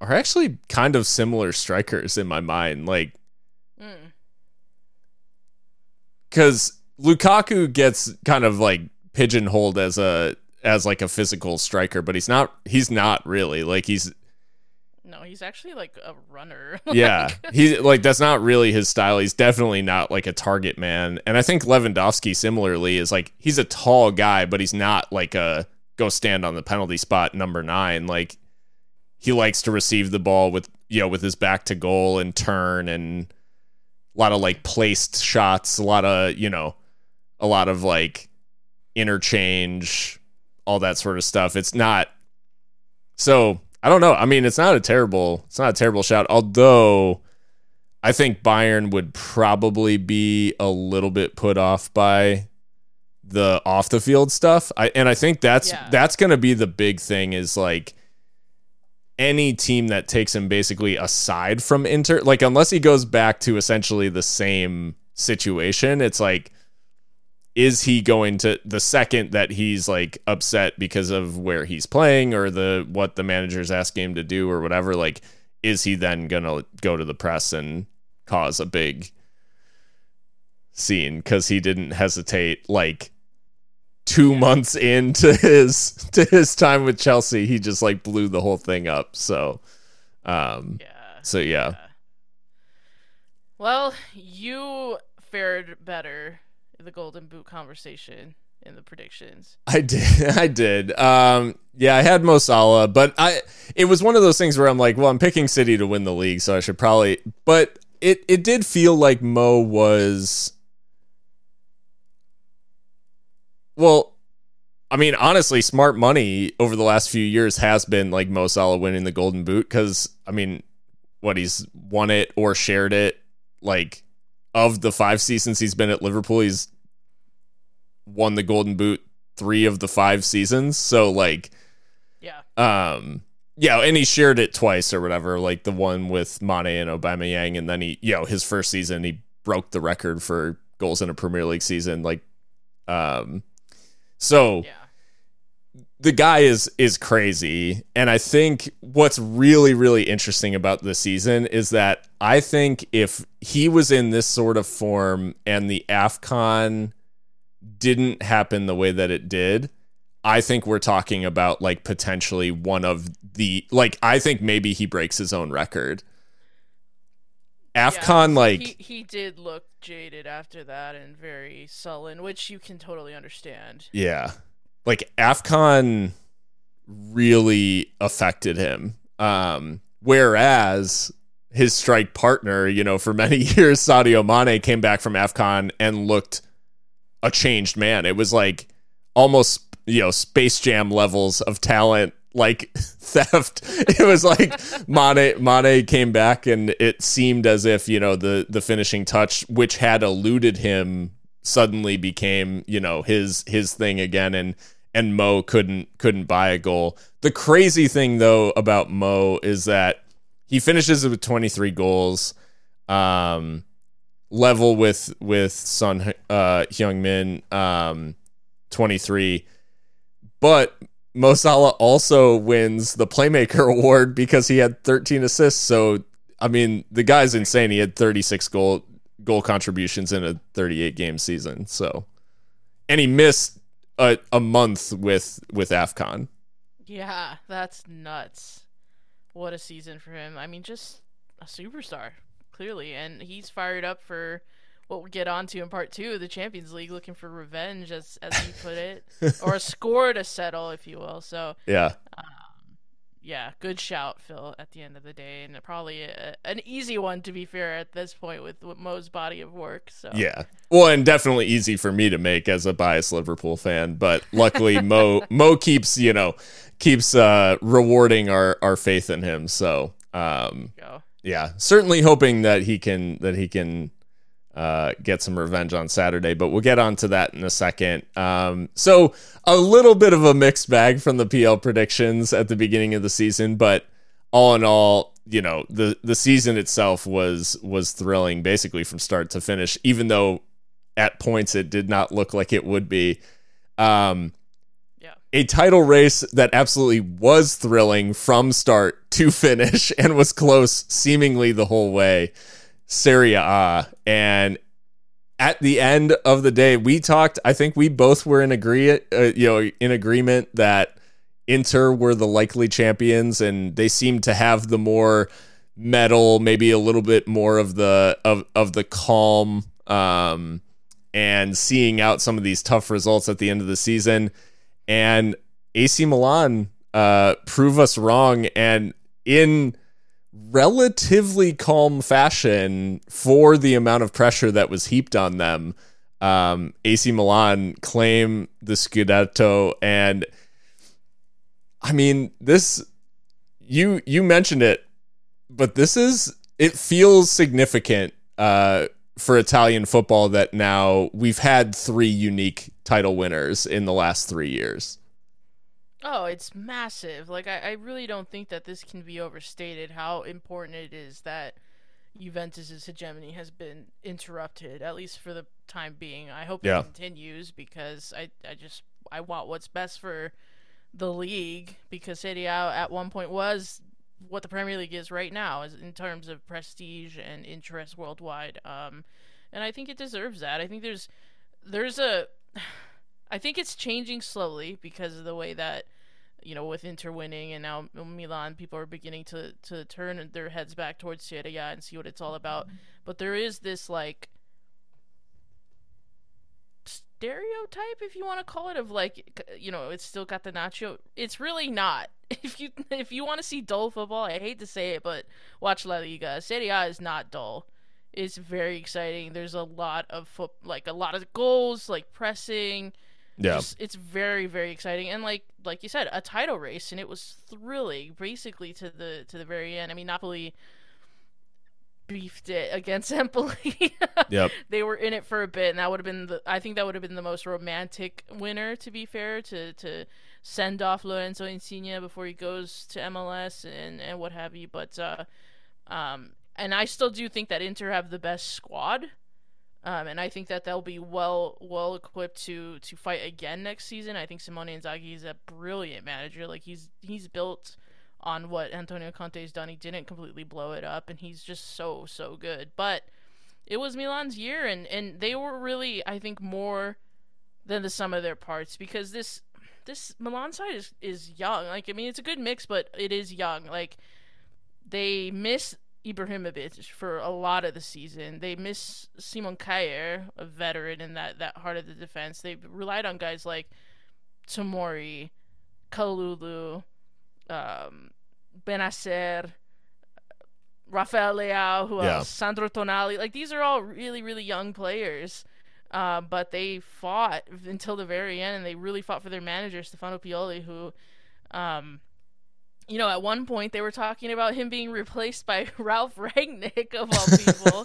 are actually kind of similar strikers in my mind. Like Mm. because Lukaku gets kind of like pigeonholed as a as like a physical striker, but he's not. He's not really like he's No, he's actually like a runner. <laughs> yeah. He like that's not really his style. He's definitely not like a target man. And I think Lewandowski similarly is like he's a tall guy, but he's not like a go stand on the penalty spot number nine. Like he likes to receive the ball with you know with his back to goal and turn and a lot of like placed shots, a lot of you know, a lot of like interchange, all that sort of stuff. It's not so I don't know. I mean, it's not a terrible it's not a terrible shot, although I think Bayern would probably be a little bit put off by the off the field stuff. I and I think that's Yeah. that's going to be the big thing is like any team that takes him basically aside from Inter like unless he goes back to essentially the same situation, it's like is he going to the second that he's like upset because of where he's playing or the what the manager's asking him to do or whatever like is he then going to go to the press and cause a big scene? Cuz he didn't hesitate like 2 months into his to his time with Chelsea he just like blew the whole thing up. So um Yeah. so yeah. Well, you fared better the Golden Boot conversation in the predictions. I did. <laughs> I did. Um, yeah, I had Mo Salah, but I it was one of those things where I'm like, well, I'm picking City to win the league, so I should probably. But it it did feel like Mo was. Well, I mean, honestly, smart money over the last few years has been like Mo Salah winning the Golden Boot because I mean, what he's won it or shared it like of the five seasons he's been at Liverpool, he's won the Golden Boot three of the five seasons. So like, Yeah. um, yeah, and he shared it twice or whatever, like the one with Mane and Aubameyang, and then he, you know, his first season he broke the record for goals in a Premier League season. Like, um, so Yeah. The guy is is crazy and i think what's really really interesting about this season is that i think if he was in this sort of form and the afcon didn't happen the way that it did i think we're talking about like potentially one of the like i think maybe he breaks his own record afcon Yeah, like he, he did look jaded after that and very sullen, which you can totally understand. Yeah. Like AFCON really affected him. Um, whereas his strike partner, you know, for many <laughs> years, Sadio Mane came back from AFCON and looked a changed man. It was like almost, you know, Space Jam levels of talent, like <laughs> theft. It was like <laughs> Mane Mane came back and it seemed as if, you know, the the finishing touch, which had eluded him, suddenly became, you know, his his thing again and and Mo couldn't couldn't buy a goal. The crazy thing though about Mo is that he finishes with 23 goals, um, level with with Son uh, Hyung Min, um, 23. But Mo Salah also wins the Playmaker <laughs> Award because he had 13 assists. So I mean, the guy's insane. He had 36 goal goal contributions in a 38 game season. So, and he missed a, a month with with Afcon. Yeah, that's nuts. What a season for him. I mean, just a superstar, clearly. And he's fired up for what we'll get onto in part two of the Champions League, looking for revenge, as, as you put it, <laughs> or a score to settle, if you will. So, Yeah. Uh, yeah, good shout, Phil, at the end of the day. And probably a, an easy one, to be fair, at this point with, with Mo's body of work. So, Yeah. Well, and definitely easy for me to make as a biased Liverpool fan, but luckily <laughs> Mo Mo keeps, you know, keeps uh rewarding our our faith in him. So, um yeah, certainly hoping that he can that he can uh, get some revenge on Saturday, but we'll get onto that in a second. Um, so a little bit of a mixed bag from the PL predictions at the beginning of the season, but all in all, you know, the the season itself was was thrilling basically from start to finish, even though at points it did not look like it would be. Um, Yeah. a title race that absolutely was thrilling from start to <laughs> finish and was close seemingly the whole way. Serie A. And at the end of the day, we talked, I think we both were in agree uh, you know, in agreement that Inter were the likely champions and they seemed to have the more mettle, maybe a little bit more of the of of the calm um and seeing out some of these tough results at the end of the season and AC Milan uh prove us wrong and in relatively calm fashion for the amount of pressure that was heaped on them um, AC Milan claim the Scudetto, and I mean this. You you mentioned it, but this is it feels significant uh, for Italian football that now we've had three unique title winners in the last three years. Oh, it's massive. Like I, I really don't think that this can be overstated how important it is that Juventus's hegemony has been interrupted, at least for the time being. I hope Yeah. it continues because I, I just I want what's best for the league because Serie A at one point was what the Premier League is right now is in terms of prestige and interest worldwide. Um, and I think it deserves that. I think there's there's a <sighs> I think it's changing slowly because of the way that you know with Inter winning and now Milan people are beginning to to turn their heads back towards Serie A and see what it's all about. But there is this like stereotype if you want to call it of like you know it's still got the nacho. It's really not. <laughs> If you if you want to see dull football i hate to say it but watch la liga. Serie a is not dull. It's very exciting. There's a lot of foot like a lot of goals like pressing. Yeah, just, it's very very exciting. And like like you said a title race and it was thrilling basically to the to the very end. I mean napoli beefed it against <laughs> empoli. Yep, they were in it for a bit and that would have been the i think that would have been the most romantic winner to be fair to to send off lorenzo insigne before he goes to mls and and what have you. But uh um and i still do think that inter have the best squad um, and I think that they'll be well well equipped to to fight again next season. I think Simone Inzaghi is a brilliant manager. Like he's he's built on what Antonio Conte's done. He didn't completely blow it up, and he's just so so good. But it was Milan's year, and and they were really I think more than the sum of their parts because this this Milan side is is young. Like I mean, it's a good mix, but it is young. Like they miss Ibrahimovic for a lot of the season. They miss Simon Kjaer, a veteran in that, that heart of the defense. They relied on guys like Tomori, Kalulu, um, Bennacer, Rafael Leao, who Yeah. else? Sandro Tonali. Like these are all really, really young players. Uh, but they fought until the very end, and they really fought for their manager, Stefano Pioli, who um, you know, at one point they were talking about him being replaced by <laughs> Ralf Rangnick of all people,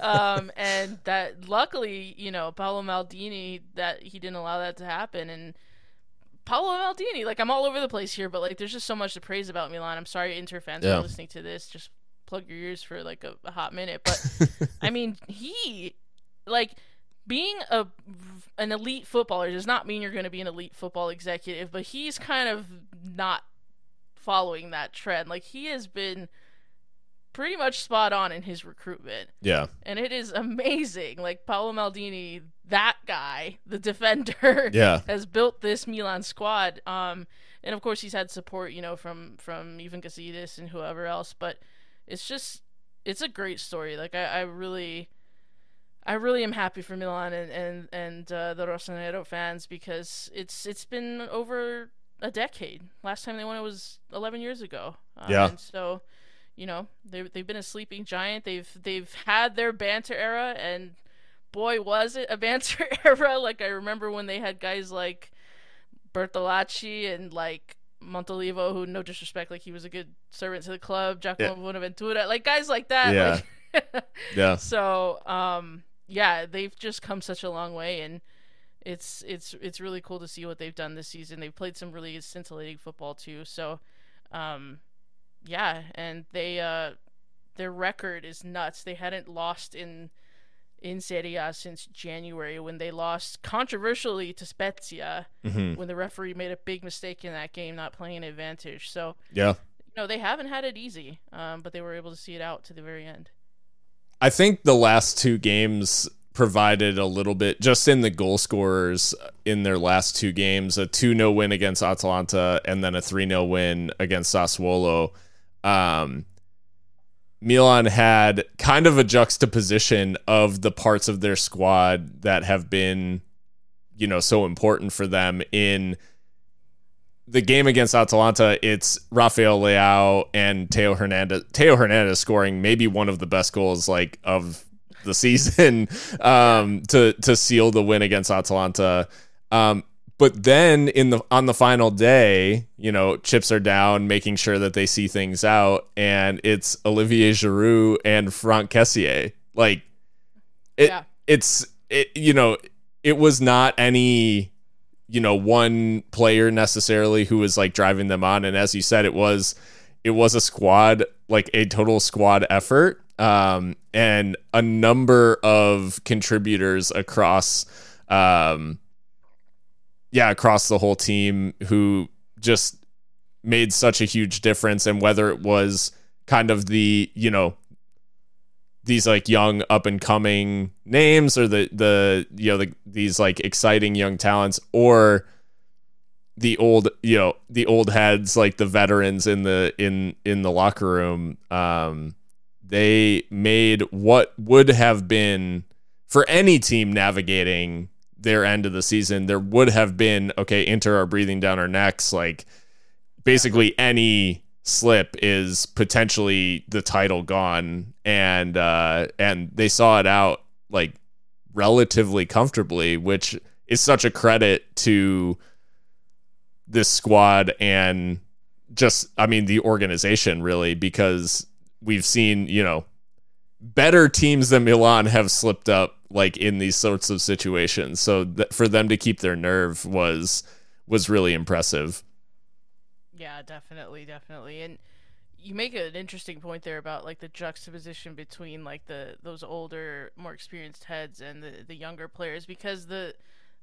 um, <laughs> and that luckily, you know, Paolo Maldini that he didn't allow that to happen, and Paolo Maldini, like I'm all over the place here, but like there's just so much to praise about Milan. I'm sorry, Inter fans Yeah. listening to this. Just plug your ears for like a, a hot minute, but <laughs> I mean, he like being a an elite footballer does not mean you're going to be an elite football executive, but he's kind of not following that trend. Like he has been pretty much spot on in his recruitment, yeah, and it is amazing. Like Paolo Maldini, that guy, the defender, <laughs> yeah, has built this Milan squad. Um, and of course he's had support, you know, from from even Gazidis and whoever else. But it's just it's a great story. Like I, I really. I really am happy for Milan and and and uh, the Rossonero fans because it's it's been over a decade. Last time they won it was 11 years ago. Um, Yeah. And so, you know, they they've been a sleeping giant. They've they've had their banter era, and boy, was it a banter <laughs> era! Like I remember when they had guys like Bertolacci and like Montolivo, who no disrespect, like he was a good servant to the club. Giacomo Bonaventura, like guys like that. Yeah. Like, <laughs> yeah. so, um, yeah, they've just come such a long way, and it's it's it's really cool to see what they've done this season. They've played some really scintillating football too. So, um, yeah, and they uh, their record is nuts. They hadn't lost in in Serie A since January when they lost controversially to Spezia hmm when the referee made a big mistake in that game, not playing advantage. So, Yeah. you know, they haven't had it easy, um, but they were able to see it out to the very end. I think the last two games provided a little bit just in the goal scorers in their last two games a 2-0 win against Atalanta and then a 3-0 win against Sassuolo. Um, Milan had kind of a juxtaposition of the parts of their squad that have been you know so important for them in the game against Atalanta, it's Rafael Leao and Theo Hernandez. Theo Hernandez scoring maybe one of the best goals like of the season <laughs> um, to to seal the win against Atalanta. Um, but then in the on the final day, you know, chips are down, making sure that they see things out, and it's Olivier Giroud and Franck Kessié. Like it, Yeah. it's it, you know, it was not any you know one player necessarily who was like driving them on, and as you said, it was it was a squad like a total squad effort, um, and a number of contributors across. Um, yeah, across the whole team who just made such a huge difference. And whether it was kind of the, you know, these like young up and coming names or the, the, you know, the, these like exciting young talents or the old, you know, the old heads, like the veterans in the, in, in the locker room, um, they made what would have been for any team navigating their end of the season, there would have been okay, Inter our breathing down our necks. Like basically any slip is potentially the title gone, and uh, and they saw it out like relatively comfortably, which is such a credit to this squad and just I mean the organization really because we've seen you know better teams than Milan have slipped up like in these sorts of situations. So th- for them to keep their nerve was was really impressive. Yeah, definitely, definitely. And you make an interesting point there about like the juxtaposition between like the those older, more experienced heads and the the younger players because the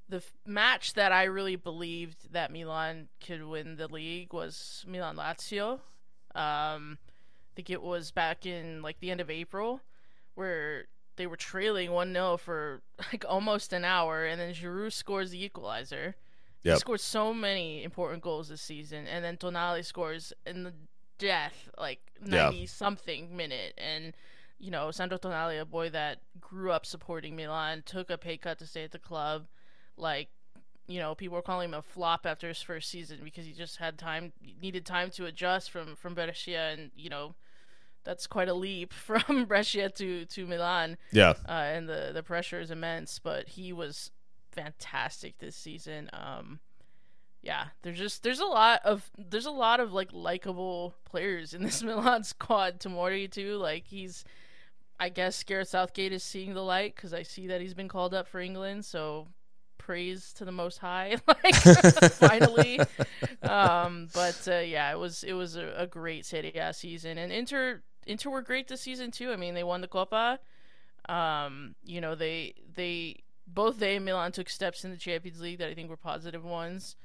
the match that I really believed that Milan could win the league was Milan Lazio. Um, think it was back in like the end of April where they were trailing 1-0 for <laughs> like almost an hour and then Giroud scores the equalizer. He scored so many important goals this season, and then Tonali scores in the death, like Yeah. ninety something minute, and you know Sandro Tonali, a boy that grew up supporting Milan, took a pay cut to stay at the club. Like, you know, people were calling him a flop after his first season because he just had time, needed time to adjust from from Brescia, and you know, that's quite a leap <laughs> from Brescia to to Milan Yeah. uh, and the the pressure is immense. But he was fantastic this season. Um, yeah, there's just there's a lot of there's a lot of like likable players in <laughs> this Milan squad. Tomori too, like he's. I guess Gareth Southgate is seeing the light because I see that he's been called up for England. So praise to the Most High, <laughs> like finally. um, but uh, yeah, it was it was a, a great Serie A season, and Inter Inter were great this season too. I mean, they won the Copa. Um, you know, they they both they and Milan took steps in the Champions League that I think were positive ones.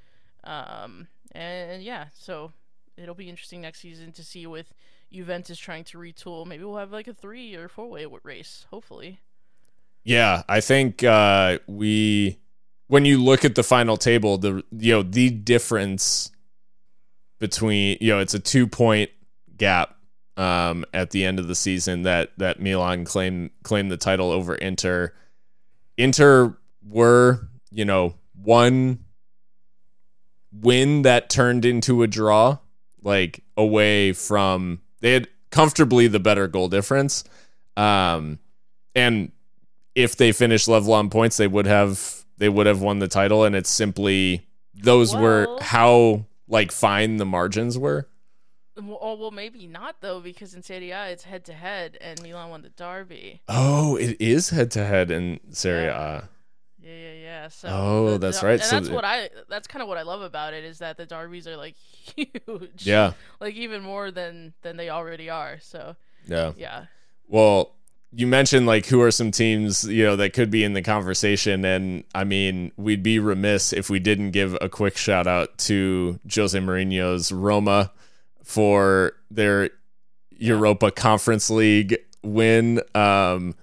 Um, and, yeah, so it'll be interesting next season to see with Juventus trying to retool. Maybe we'll have like a three or four way race, hopefully. Yeah, I think uh, we when you look at the final table, the you know the difference between you know it's a two point gap um, at the end of the season that that Milan claimed claimed the title over Inter. Inter were you know one win that turned into a draw, like away from they had comfortably the better goal difference, um, and if they finished level on points, they would have they would have won the title, and it's simply those were how like fine the margins were. Well, oh, well, maybe not though, because in Serie A it's head to head, and Milan won the derby. Oh, it is head to head in Serie A. Yeah, yeah, yeah. So Oh, the- that's the- right. And So that's the- what I. That's kind of what I love about it is that the derbies are like <laughs> huge. Yeah, Like even more than than they already are. So yeah. yeah. Well, you mentioned like who are some teams you know that could be in the conversation, and I mean we'd be remiss if we didn't give a quick shout out to Jose Mourinho's Roma for their Europa Conference League win. Um,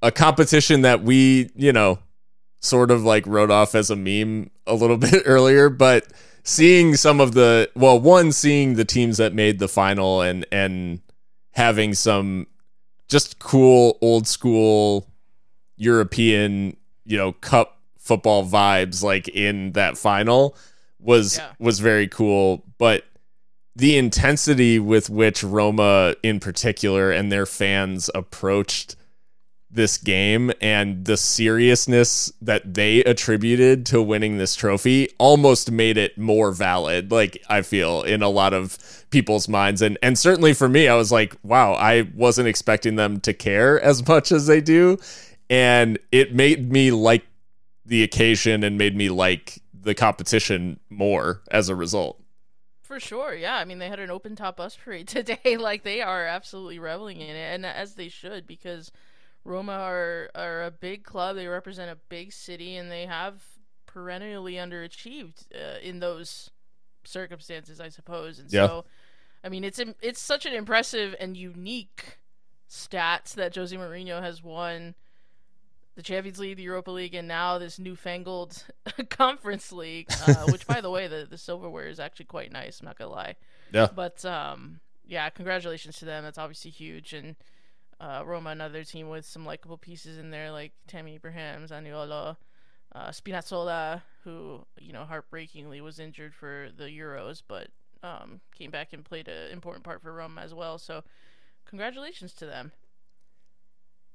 a competition that we you know sort of like wrote off as a meme a little <laughs> bit earlier, but seeing some of the well, one seeing the teams that made the final and and having some just cool old school European, you know, cup football vibes like in that final was Yeah. was very cool, but the intensity with which Roma in particular and their fans approached this game and the seriousness that they attributed to winning this trophy almost made it more valid like i feel in a lot of people's minds. And and certainly for me i was like wow i wasn't expecting them to care <laughs> as much as they do. And it made me like the occasion and made me like the competition more as a result for sure, yeah. I mean, they had an open top bus parade <laughs> today. like they are absolutely reveling in it, and as they should, because Roma are are a big club. They represent a big city, and they have perennially underachieved uh, in those circumstances, I suppose. And yeah. so, I mean, it's it's such an impressive and unique stats that Jose Mourinho has won the Champions League, the Europa League, and now this newfangled <laughs> Conference League. Uh, <laughs> which, by the way, the the silverware is actually quite nice. I'm not gonna lie. Yeah. But um, yeah, congratulations to them. That's obviously huge, and uh, Roma, another team with some likable pieces in there, like Tammy Abraham, Zaniolo, uh, Spinazzola, who you know heartbreakingly was injured for the Euros, but um, came back and played an important part for Roma as well. So, congratulations to them.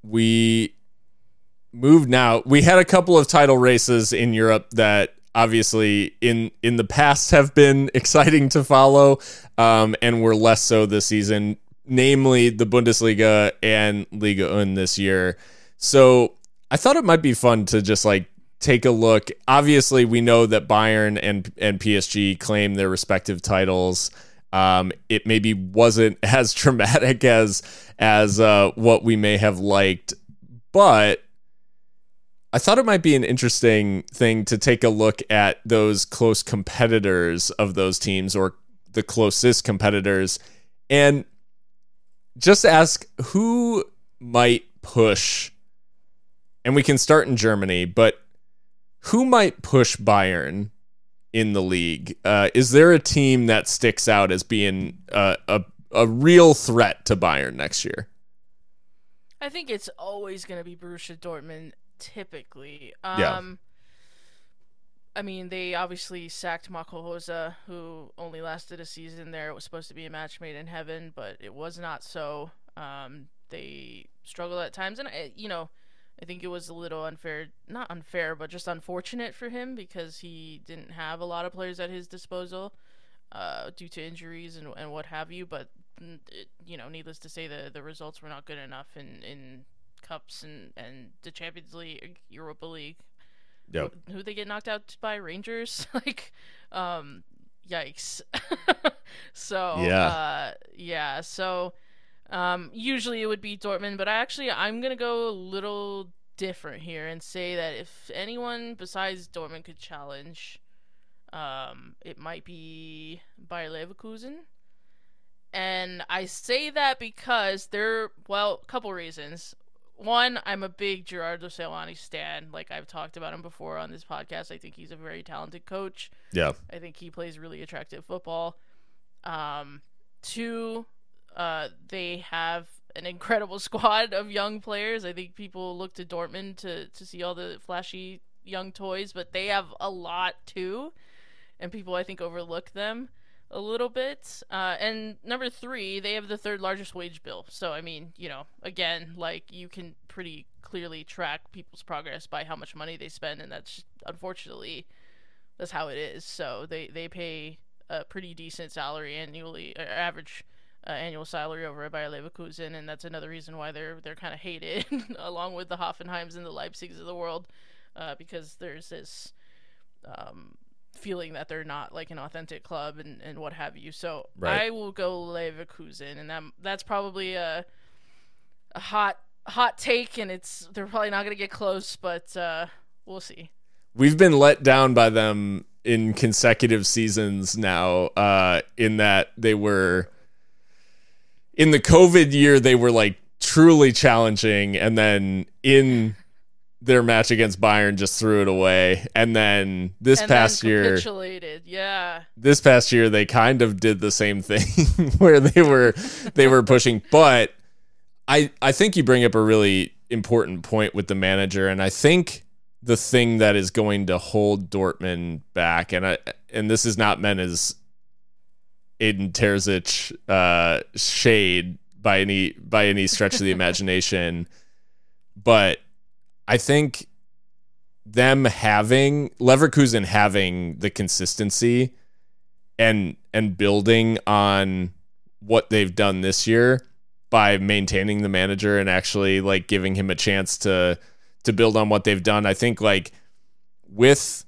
We moved now. We had a couple of title races in Europe that obviously in in the past have been <laughs> exciting to follow um, and were less so this season namely the Bundesliga and Liga Un this year. So I thought it might be fun to just like take a look. Obviously, we know that Bayern and and PSG claim their respective titles. Um, it maybe wasn't <laughs> as traumatic as as uh, what we may have liked, but I thought it might be an interesting thing to take a look at those close competitors of those teams or the closest competitors and just ask who might push, and we can start in Germany, but who might push Bayern in the league? Uh, is there a team that sticks out as being a, a, a real threat to Bayern next year? I think it's always going to be Borussia Dortmund, typically. Um, yeah. I mean, they obviously sacked Rose, who only lasted a season there. It was supposed to be a match made in heaven, but it was not so. Um, they struggled at times, and I, you know, I think it was a little unfair, not unfair, but just unfortunate for him because he didn't have a lot of players at his disposal uh, due to injuries and, and what have you. But it, you know, needless to say, the the results were not good enough in in cups and and the Champions League, Europa League. Yep. Who they get knocked out by Rangers? <laughs> like, um, yikes. <laughs> so yeah, uh, yeah. So, um, usually it would be Dortmund, but I actually I'm gonna go a little different here and say that if anyone besides Dortmund could challenge, um, it might be Bayer Leverkusen. And I say that because they're well, a couple reasons one, I'm a big Gerardo Seoane stan. Like I've talked about him before on this podcast. I think he's a very talented coach. Yeah. I think he plays really attractive football. Um, two, uh, they have an incredible <laughs> squad of young players. I think people look to Dortmund to to see all the flashy young toys, but they have a lot too, and people I think overlook them a little bit. Uh, and number three, they have the third largest wage bill. So, I mean, you know, again, like you can pretty clearly track people's progress by how much money they spend, and that's unfortunately that's how it is. So they they pay a pretty decent salary annually, or average. Uh, annual salary over at Bayer Leverkusen, and that's another reason why they're they're kind of hated, <laughs> along with the Hoffenheims and the Leipzigs of the world, uh, because there's this um, feeling that they're not like an authentic club and, and what have you. So right. I will go Leverkusen, and that that's probably a a hot hot take, and it's they're probably not going to get close, but uh, we'll see. We've been let down by them in consecutive seasons now. Uh, in that they were in the COVID year, they were like truly challenging, and then in their match against Bayern just threw it away. And then this and past then year, yeah. This past year, they kind of did the same thing <laughs> where they were they were pushing. But I I think you bring up a really important point with the manager, and I think the thing that is going to hold Dortmund back, and I and this is not meant as Edin Terzic uh, shade by any by any stretch of the <laughs> imagination but I think them having Leverkusen having the consistency and and building on what they've done this year by maintaining the manager and actually like giving him a chance to to build on what they've done. I think like with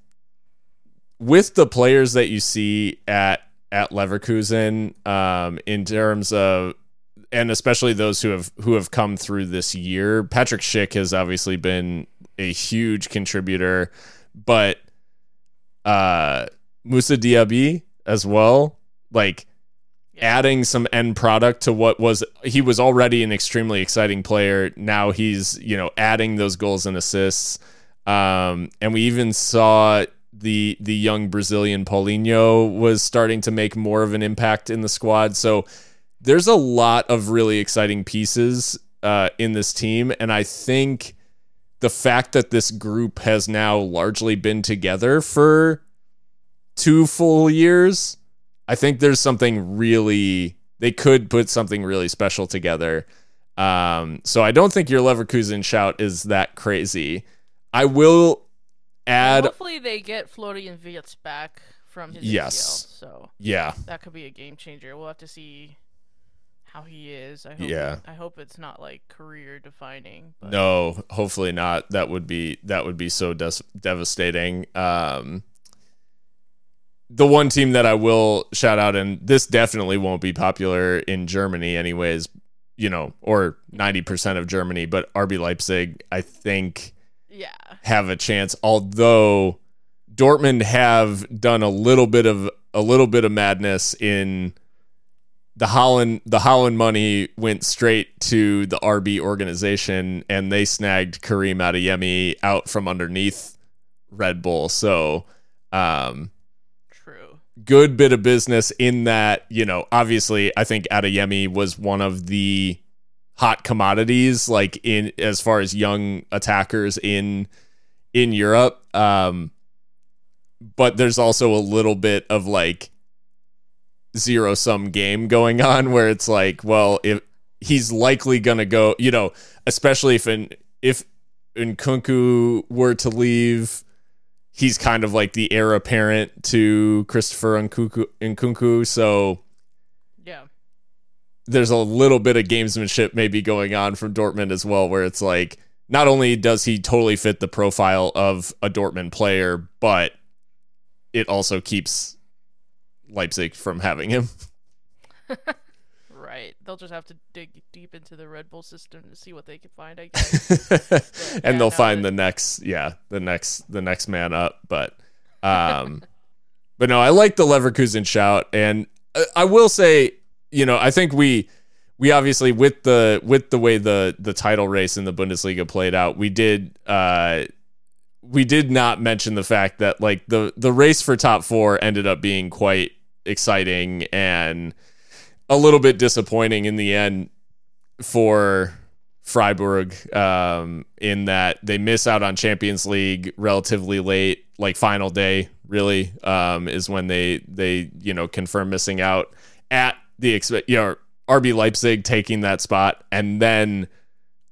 with the players that you see at at Leverkusen um, in terms of and especially those who have who have come through this year. Patrick Schick has obviously been a huge contributor, but uh Moussa Diaby as well, like adding some end product to what was he was already an extremely exciting player. Now he's, you know, adding those goals and assists. Um and we even saw the the young Brazilian Paulinho was starting to make more of an impact in the squad. So there's a lot of really exciting pieces uh, in this team, and I think the fact that this group has now largely been together for two full years, I think there's something really they could put something really special together. Um, so I don't think your Leverkusen shout is that crazy. I will add. Hopefully, they get Florian Wirtz back from his yes. ACL, so yeah, that could be a game changer. We'll have to see how he is. I hope yeah. I hope it's not like career defining. But. No, hopefully not. That would be that would be so des- devastating. Um, the one team that I will shout out, and this definitely won't be popular in Germany, anyways. You know, or ninety percent of Germany, but RB Leipzig, I think, yeah, have a chance. Although Dortmund have done a little bit of a little bit of madness in the Haaland the Haaland money went straight to the RB organization and they snagged Karim Adeyemi out from underneath Red Bull. So um true. Good bit of business in that, you know, obviously I think Adeyemi was one of the hot commodities like in as far as young attackers in in Europe. Um but there's also a little bit of like zero sum game going on where it's like, well, if he's likely gonna go, you know, especially if in if Nkunku were to leave, he's kind of like the heir apparent to Christopher Nkunku, Nkunku so yeah. There's a little bit of gamesmanship maybe going on from Dortmund as well, where it's like not only does he totally fit the profile of a Dortmund player, but it also keeps Leipzig from having him. right. They'll just have to dig deep into the Red Bull system to see what they can find, I guess. <laughs> but, and yeah, they'll find the next yeah, the next the next man up, but um <laughs> but no, I like the Leverkusen shout and I will say, you know, I think we we obviously with the with the way the the title race in the Bundesliga played out, we did uh we did not mention the fact that like the the race for top 4 ended up being quite exciting and a little bit disappointing in the end for Freiburg um, in that they miss out on Champions League relatively late, like final day. Really, um, is when they they you know confirm missing out at the expect you know RB Leipzig taking that spot, and then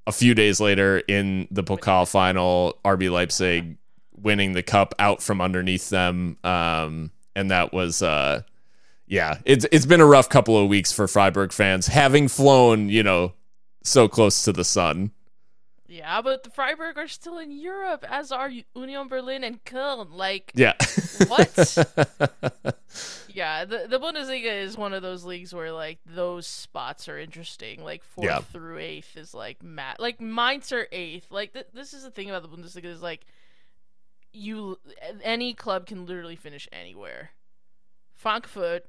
a few days later in the Pokal final, RB Leipzig winning the cup out from underneath them, um, and that was uh, yeah, it's it's been a rough couple of weeks for Freiburg fans, having flown, you know, so close to the sun. Yeah, but the Freiburg are still in Europe, as are Union Berlin and Köln. Like, yeah, what? <laughs> yeah, the the Bundesliga is one of those leagues where like those spots are interesting. Like fourth yeah. through eighth is like mat. Like Mainz are eighth. Like th- this is the thing about the Bundesliga is like you any club can literally finish anywhere. Frankfurt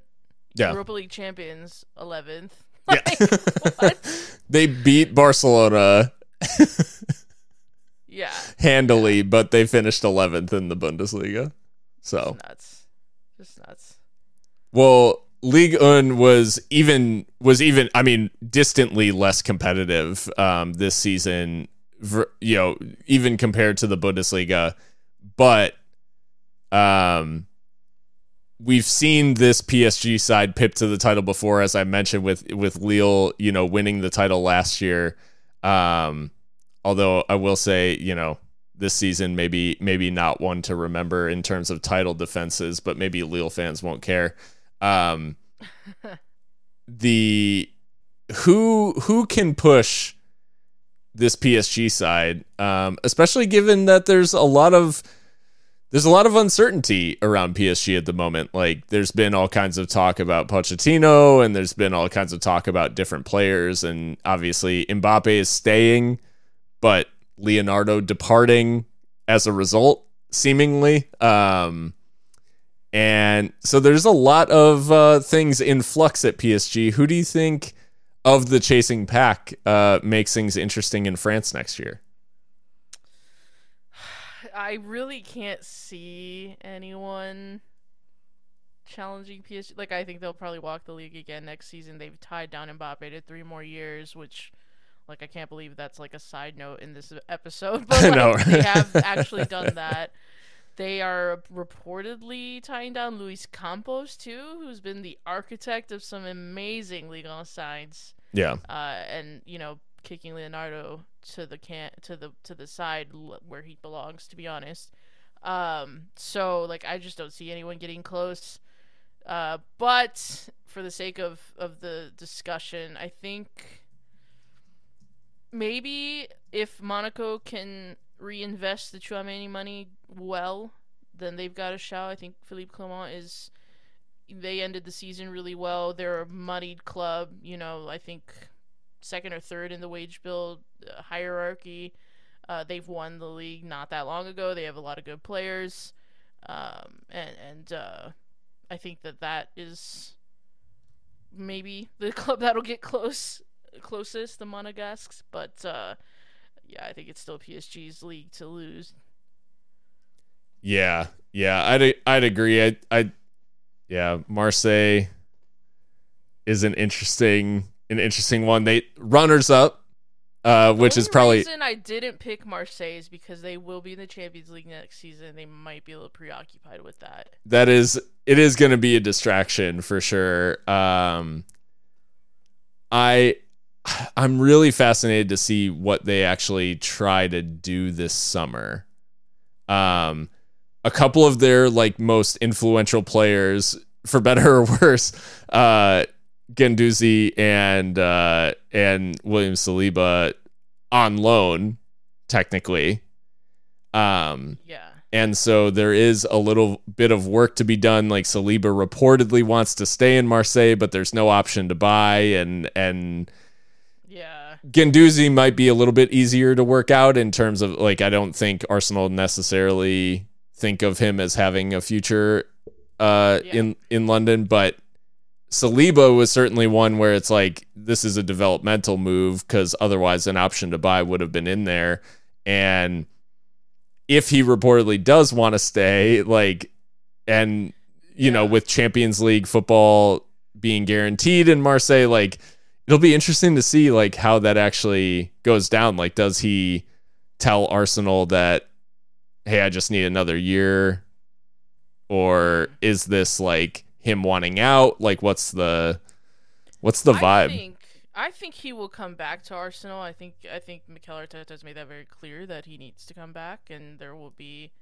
yeah. Europa League champions, 11th. yeah. <laughs> they beat Barcelona. yeah. Handily, yeah. but they finished 11th in the Bundesliga. So Just nuts. Just nuts. Well, Ligue 1 was even was even I mean distantly less competitive um, this season you know even compared to the Bundesliga but um we've seen this PSG side pip to the title before, as I mentioned with with Lille, you know, winning the title last year. Um, although I will say, you know, this season maybe maybe not one to remember in terms of title defenses, but maybe Lille fans won't care. Um, <laughs> the who who can push this PSG side, um, especially given that there's a lot of there's a lot of uncertainty around PSG at the moment. Like there's been all kinds of talk about Pochettino, and there's been all kinds of talk about different players, and obviously Mbappe is staying, but Leonardo departing as a result, seemingly. Um, and so there's a lot of uh, things in flux at PSG. Who do you think of the chasing pack uh, makes things interesting in France next year? I really can't see anyone challenging PSG. Like, I think they'll probably walk the league again next season. They've tied down Mbappe to three more years, which, like, I can't believe that's like a side note in this episode. <laughs> But like, no. they have <laughs> actually done that. They are reportedly tying down Luis Campos too, who's been the architect of some amazing Ligue 1 sides. Yeah. Uh, and you know, kicking Leonardo to the can to the to the side where he belongs. To be honest, um, so like I just don't see anyone getting close. Uh, but for the sake of of the discussion, I think maybe if Monaco can reinvest the Tchouameni money well, then they've got a shot. I think Philippe Clement is. They ended the season really well. They're a muddied club. You know, I think second or third in the wage bill uh, hierarchy. Uh, they've won the league not that long ago. They have a lot of good players, um, and and uh, I think that that is maybe the <laughs> club that'll get close closest, the Monegasques. But uh, yeah, I think it's still PSG's league to lose. Yeah, yeah, I'd I'd agree. I I yeah, Marseille is an interesting an interesting one. They runners up, uh, which is probably reason I didn't pick Marseille is because they will be in the Champions League next season. They might be a little preoccupied with that. That is, it is going to be a distraction for sure. Um, I, I'm really fascinated to see what they actually try to do this summer. Um, a couple of their like most influential players, for better or <laughs> worse, uh, Guendouzi and uh, and William Saliba on loan, technically. Um, yeah. And so there is a little bit of work to be done. Like Saliba reportedly wants to stay in Marseille, but there's no option to buy, and and yeah, Guendouzi might be a little bit easier to work out in terms of like I don't think Arsenal necessarily think of him as having a future uh, yeah. in in London, but Saliba was certainly one where it's like this is a developmental move because otherwise an option to buy would have been in there. And if he reportedly does want to stay, like, and you yeah. know, with Champions League football being guaranteed in Marseille, like it'll be interesting to see like how that actually goes down. Like, does he tell Arsenal that, hey, I just need another year? Or is this like him wanting out? Like, what's the what's the vibe? I think, I think he will come back to Arsenal. I think I think Mikel Arteta has made that very clear that he needs to come back, and there will be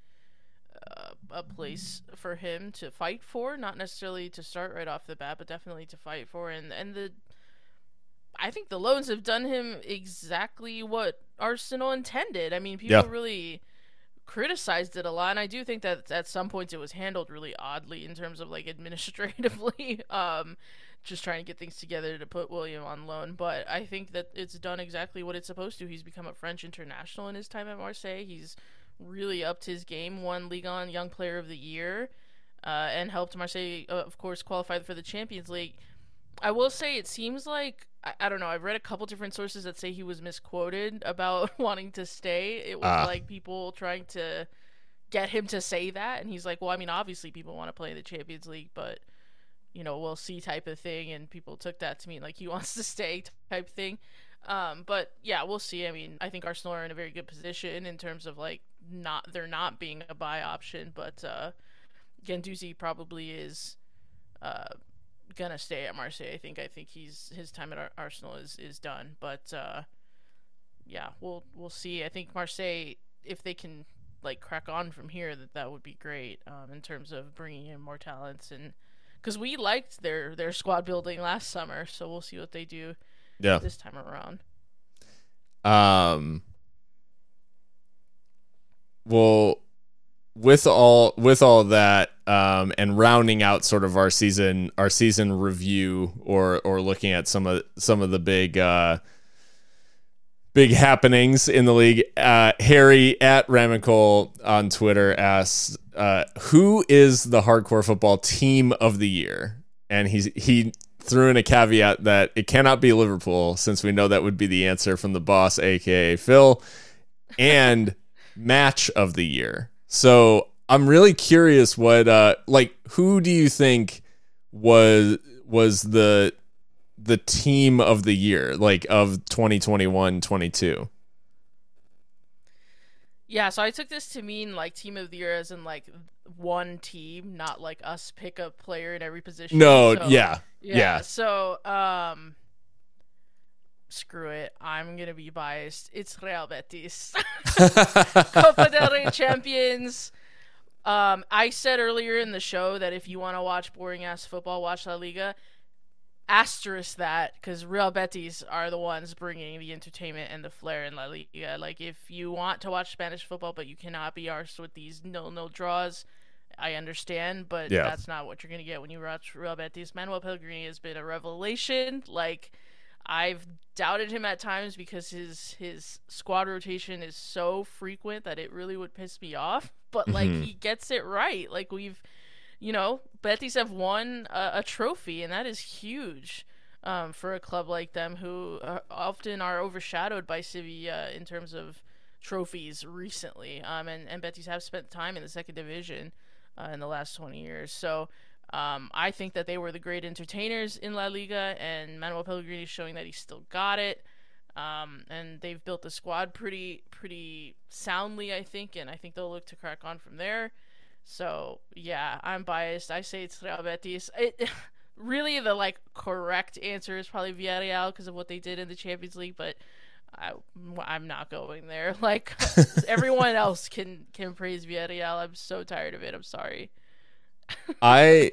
uh, a place for him to fight for. Not necessarily to start right off the bat, but definitely to fight for. And and the I think the loans have done him exactly what Arsenal intended. I mean, people yeah. really criticized it a lot and i do think that at some points it was handled really oddly in terms of like <laughs> administratively um just trying to get things together to put william on loan but i think that it's done exactly what it's supposed to. He's become a french international in his time at marseille. He's really upped his game won Ligue 1 young player of the year uh, and helped marseille uh, of course qualify for the champions league I will say it seems like I, I, don't know. I've read a couple different sources that say he was misquoted <laughs> about <laughs> wanting to stay. It was uh. like people trying to get him to say that, and he's like, "Well, I mean, obviously people want to play in the Champions League, but you know, we'll see," type of thing. And people took that to mean like he <laughs> wants to stay type thing. Um, but yeah, we'll see. I mean, I think Arsenal are in a very good position in terms of like not they're not being a buy option, but uh, Guendouzi probably is. Uh, gonna stay at Marseille. I think I think he's his time at Arsenal is is done. But uh, yeah, we'll we'll see. I think Marseille, if they can like crack on from here, that that would be great um, in terms of bringing in more talents and because we liked their their squad building last summer, so we'll see what they do Yeah. this time around. Um. Well, with all with all that, um, and rounding out sort of our season our season review, or or looking at some of some of the big uh, big happenings in the league. Uh, Harry at Ramicole on Twitter asks, uh, "Who is the hardcore football team of the year?" And he's he threw in a caveat that it cannot be Liverpool, since we know that would be the answer from the boss, aka Phil, and <laughs> match of the year. So I'm really curious what uh like who do you think was was the the team of the year, like of 2021 22? Yeah, so I took this to mean like team of the year as in like one team, not like us pick a player in every position. No, So- yeah. yeah. yeah. So, um, screw it. I'm gonna be biased. It's Real Betis, <laughs> Copa <laughs> del Rey champions. Um, I said earlier in the show that if you want to watch boring ass football, watch La Liga. Asterisk that because Real Betis are the ones bringing the entertainment and the flair in La Liga. Like, if you want to watch Spanish football but you cannot be arsed with these nil-nil draws, I understand, but Yeah. that's not what you're gonna get when you watch Real Betis. Manuel Pellegrini has been a revelation. Like, I've doubted him at times because his his squad rotation is so frequent that it really would piss me off. But like Mhm. he gets it right. Like we've, you know, Betis have won a, a trophy, and that is huge um, for a club like them who uh, often are overshadowed by Sevilla in terms of trophies recently. Um, and and Betis have spent time in the second division uh, in the last twenty years. So. Um, I think that they were the great entertainers in La Liga, and Manuel Pellegrini is showing that he still got it. Um, and they've built the squad pretty pretty soundly, I think, and I think they'll look to crack on from there. So yeah, I'm biased. I say it's Real Betis. It, <laughs> really, the like correct answer is probably Villarreal because of what they did in the Champions League, but I I'm not going there. <laughs> Like <laughs> everyone else can can praise Villarreal. I'm so tired of it. I'm sorry. I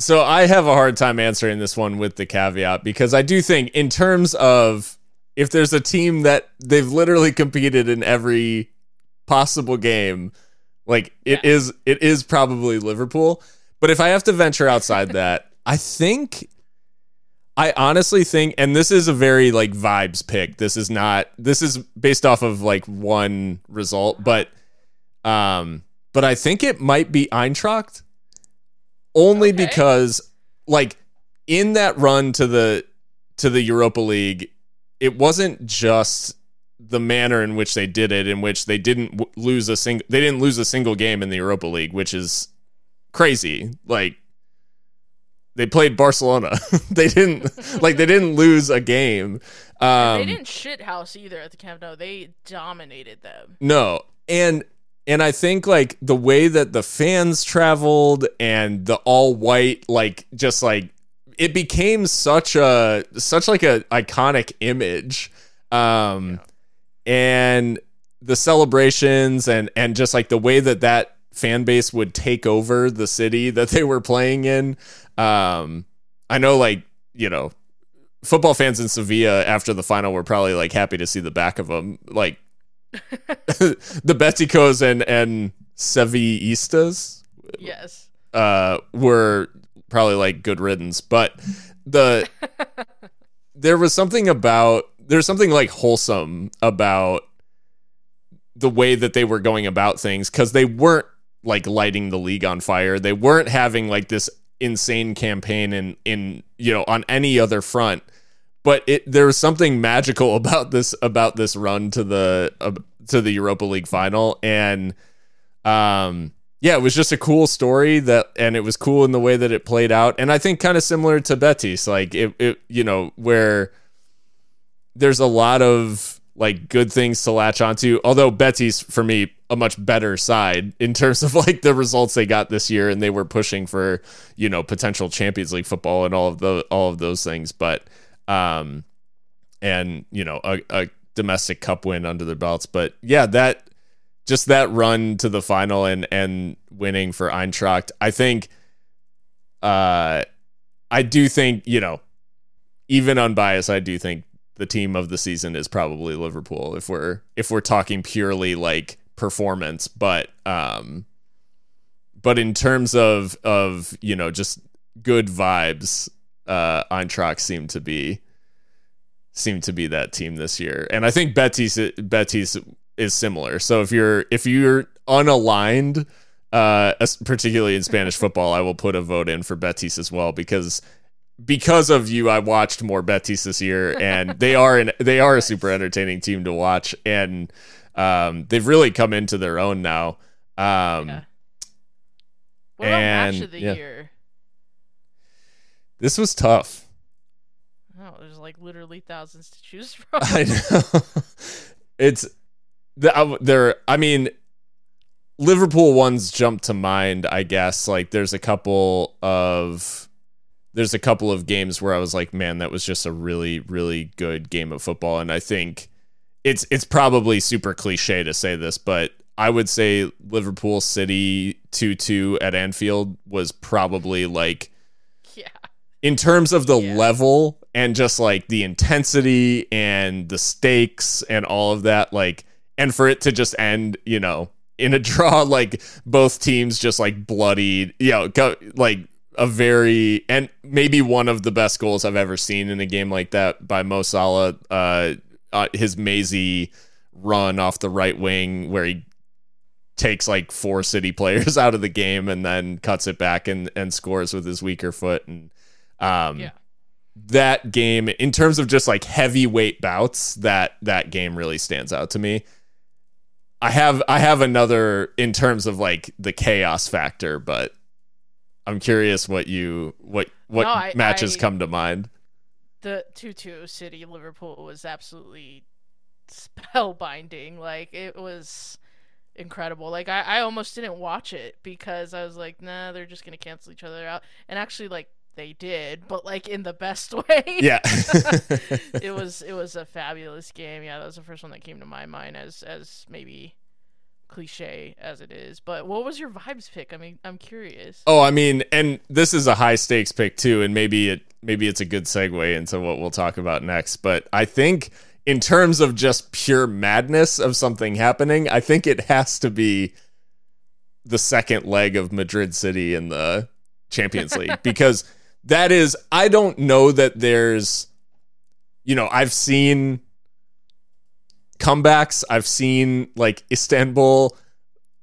so I have a hard time answering this one with the caveat because I do think in terms of if there's a team that they've literally competed in every possible game, like it Yeah. is it is probably Liverpool. But if I have to venture outside <laughs> that, I think I honestly think and this is a very like vibes pick. This is not this is based off of like one result, but um but I think it might be Eintracht only Okay. because like in that run to the to the Europa League, it wasn't just the manner in which they did it, in which they didn't w- lose a single they didn't lose a single game in the Europa League, which is crazy. Like they played Barcelona. <laughs> they didn't <laughs> like they didn't lose a game. Um, they didn't shit house either at the Camp Nou. They dominated them. no. And and I think like the way that the fans traveled and the all white like just like it became such a such like a iconic image. Um and the celebrations and and just like the way that that fan base would take over the city <laughs> that they were playing in. Um I know like, you know, football fans in Sevilla after the final were probably like happy to see the back of them like <laughs> the Beticos and and Sevillistas Yes. uh were probably like good riddance, but the there was something about there's something like wholesome about the way that they were going about things cuz they weren't like lighting the league on fire. They weren't having like this insane campaign in in you know on any other front but it there was something magical <laughs> about this about this run to the uh, to the Europa League final. And um yeah it was just a cool story that and it was cool in the way that it played out. And I think kind of similar to Betis like it, it you know where there's a lot of like good things to latch onto although Betis for me a much better side in terms of like the results they got this year and they were pushing for you know potential Champions League football and all of the all of those things. But um and you know a, a domestic cup win under their belts. But yeah, that just that run to the final and and winning for Eintracht, I think uh I do think, you know, even unbiased, I do think the team of the season is probably Liverpool if we're if we're talking purely like performance, but um but in terms of of, you know, just good vibes, uh Eintracht seem to be seem to be that team this year. And I think Betis Betis is similar. So if you're if you're unaligned uh particularly in Spanish football, I will put a vote in for Betis as well because because of you, I watched more Betis this year, and <laughs> they are an they are a super entertaining team to watch, and um, they've really come into their own now. Um, Yeah. What about and- match of the yeah. year? This was tough. Oh, there's like literally thousands to choose from. <laughs> I know it's the there. I mean, Liverpool ones jump to mind. I guess like there's a couple of there's a couple of games where I was like, man, that was just a really really good game of football, and I think it's it's probably super cliche to say this, but I would say Liverpool City two two at Anfield was probably like. In terms of the Yeah. level and just like the intensity and the stakes and all of that like and for it to just end you know in a <laughs> draw like both teams just like bloodied you know go, like a very and maybe one of the best goals I've ever seen in a game like that by Mo Salah uh, uh his mazy run off the right wing where he takes like four city players <laughs> out of the game and then cuts it back and and scores with his weaker foot and um Yeah. that game in terms of just like heavyweight bouts that that game really stands out to me i have i have another in terms of like the chaos factor but i'm curious what you what what No, I- matches I- come to mind The 2 2 City Liverpool was absolutely spellbinding. Like, it was incredible. Like, I, I almost didn't watch it because I was like, nah, they're just going to cancel each other out. And actually, like, they did, but like in the best <laughs> way. yeah <laughs> it was it was a fabulous game. Yeah, that was the first one that came to my mind as as maybe cliche as it is. But what was your vibes pick? I mean, I'm curious. Oh, I mean, and this is a high stakes pick too, and maybe it maybe it's a good segue into what we'll talk about next. But I think in terms of just pure madness of something happening, I think it has to be the second leg of Madrid City in the Champions League <laughs> because that is I don't know that there's you know, I've seen comebacks, I've seen like Istanbul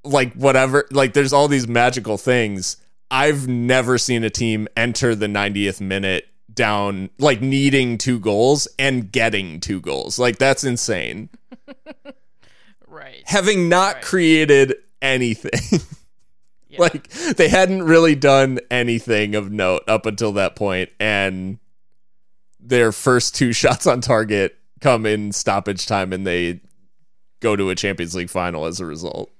like whatever like there's all these magical things i've never seen a team enter the 90th minute down like needing two goals and getting two goals like that's insane <laughs> Right. having not Right. created anything <laughs> Yeah. like they hadn't really done anything of note up until that point and their first two <laughs> shots on target come in stoppage time and they go to a champions league final as a result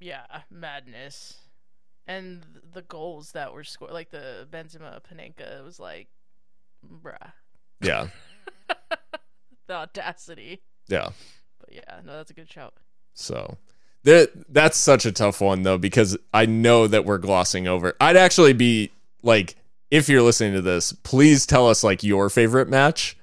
yeah, madness. And the goals that were scored, like the Benzema Panenka, was like, bruh, yeah <laughs> the audacity. yeah But yeah, no, that's a good shout. So there, that's such a tough one though because I know that we're glossing over. I'd actually be like, if you're listening to this, please tell us like your favorite match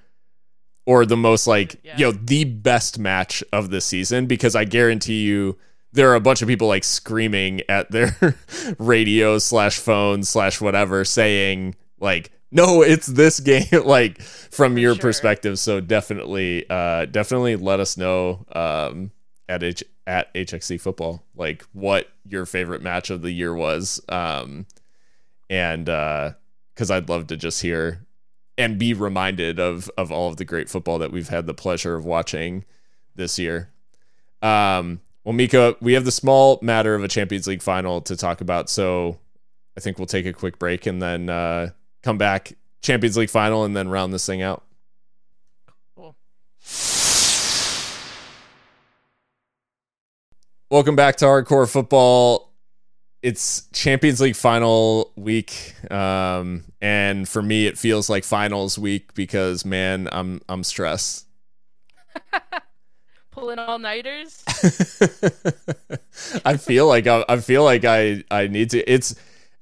or the most like Yeah. you know the best match of the season because I guarantee you there are a bunch of people like screaming at their <laughs> radio slash phone slash whatever saying like no it's this <laughs> game like from your sure. perspective so definitely uh definitely let us know um at H- at HXC football like what your favorite match of the year was um and uh cuz I'd love to just hear and be reminded of of all of the great football that we've had the pleasure of watching this year. Um well Mika we have the small matter of a Champions League final to talk about so I think we'll take a quick break and then uh come back. Champions League final and then round this thing out. Cool. Welcome back to Hardcore Football. It's Champions League final week, um, and for me, it feels like finals week because man, I'm I'm stressed. <laughs> Pulling all nighters. <laughs> I feel like I, I feel like I I need to. It's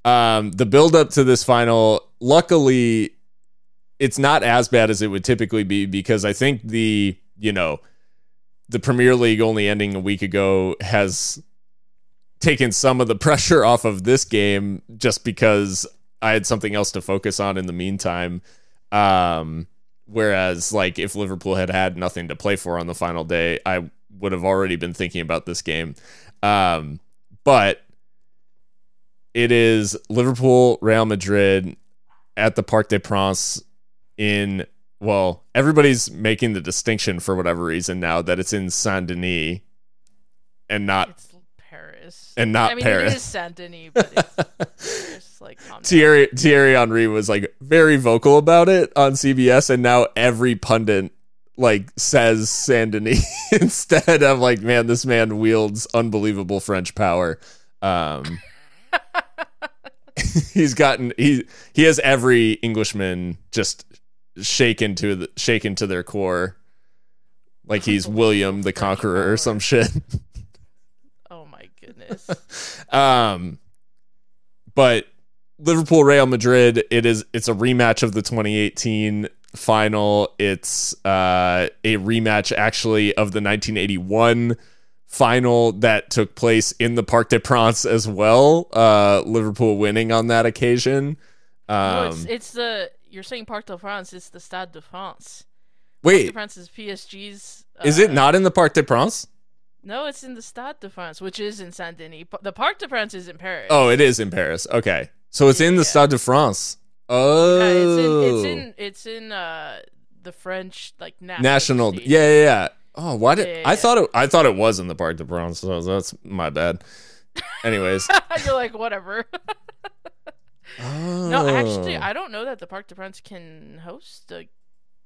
um the build up to this final. Luckily, it's not as bad as it would typically be because I think the you know the Premier League only ending a week ago has taken some of the <laughs> pressure off of this game just because I had something else to focus on in the meantime. Um, whereas, like, if Liverpool had had nothing to play for on the final day, I would have already been thinking about this game. Um, but it is Liverpool, Real Madrid at the Parc des Princes in well, everybody's making the distinction for whatever reason now that it's in Saint Denis and not It's Paris. and not I mean, Paris. it is Saint Denis, but it's <laughs> Paris. Like, down. Thierry Thierry Henry was like very vocal about it on CBS, and now every pundit like says Saint Denis <laughs> instead. I'm like, man, this man wields unbelievable French power. Um, <laughs> he's gotten he he has every Englishman just shaken to the shaken to their core, like he's <laughs> William the Conqueror or some shit. Oh my goodness. <laughs> Um, but Liverpool Real Madrid, it is it's a rematch of the 2018 final. It's uh, a rematch actually of the 1981 final that took place in the Parc des Princes as well. Uh, Liverpool winning on that occasion. no, Um, it's, it's the you're saying Parc de France. It's the Stade de France. Wait, Parc de France is PSG's. is it uh, not in the Parc de France? No, it's in the Stade de France, which is in Saint Denis. The Parc de France is in Paris. Oh, it is in Paris. Okay, so it's in the Stade de France. Oh, Yeah, it's in it's in it's in uh the French like national. national. Yeah, yeah, yeah. Oh, why did Yeah, yeah, I thought it? I thought it was in the Parc de Princes. So that's my bad. Anyways, <laughs> You're like whatever. <laughs> oh. no, actually, I don't know that the Parc de France can host the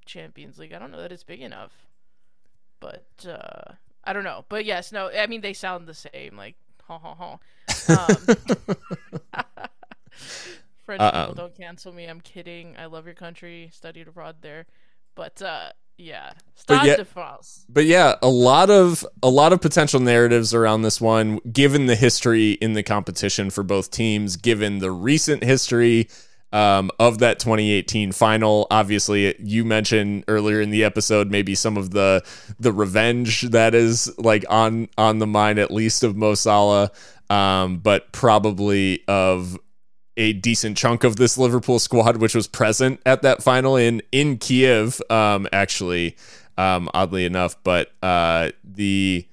Champions League. I don't know that it's big enough. But uh I don't know. But yes, no. I mean, they sound the same. Like ha ha ha. Um, <laughs> French Uh-uh. people don't cancel me. I'm kidding. I love your country. Studied abroad there. But uh yeah, Stade yet- de France. but yeah, a lot of a lot of potential narratives around this one, given the history in the competition for both teams, given the recent history um, of that 2018 final. Obviously, you mentioned earlier in the episode maybe some of the the revenge that is like on on the mind at least of Mo Salah, um, but probably of a decent chunk of this Liverpool squad, which was present at that final in in Kiev, um, actually, um, oddly enough. But uh, the,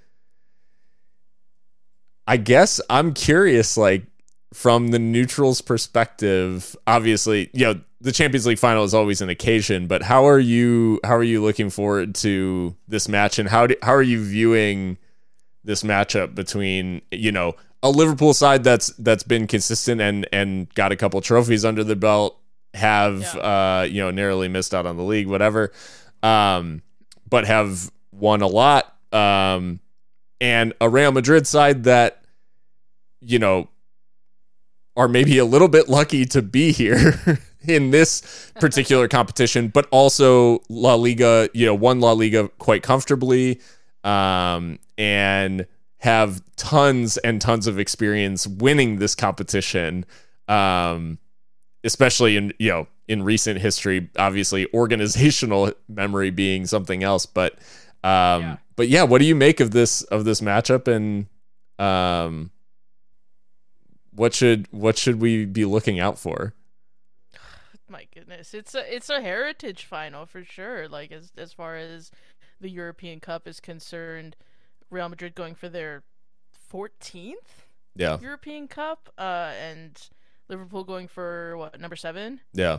I guess I'm curious, like from the neutral's perspective. Obviously, you know, the Champions League final is always an occasion, but how are you? How are you looking forward to this match, and how do, how are you viewing this matchup between you know a Liverpool side that's that's been consistent and and got a couple trophies under the belt, have uh you know narrowly missed out on the league, whatever, um, but have won a lot, um, and a Real Madrid side that you know are maybe a little bit lucky to be here <laughs> in this <laughs> particular competition, but also La Liga, you know, won La Liga quite comfortably, um, and have tons and tons of experience winning this competition, um, especially in you know in recent history. Obviously, organizational <laughs> memory being something else, but um, Yeah. but yeah, what do you make of this of this matchup and um, what should what should we be looking out for? My goodness, it's a it's a heritage final for sure. Like as as far as the European Cup is concerned, Real Madrid going for their 14th Yeah, European Cup, uh, and Liverpool going for what number seven. yeah,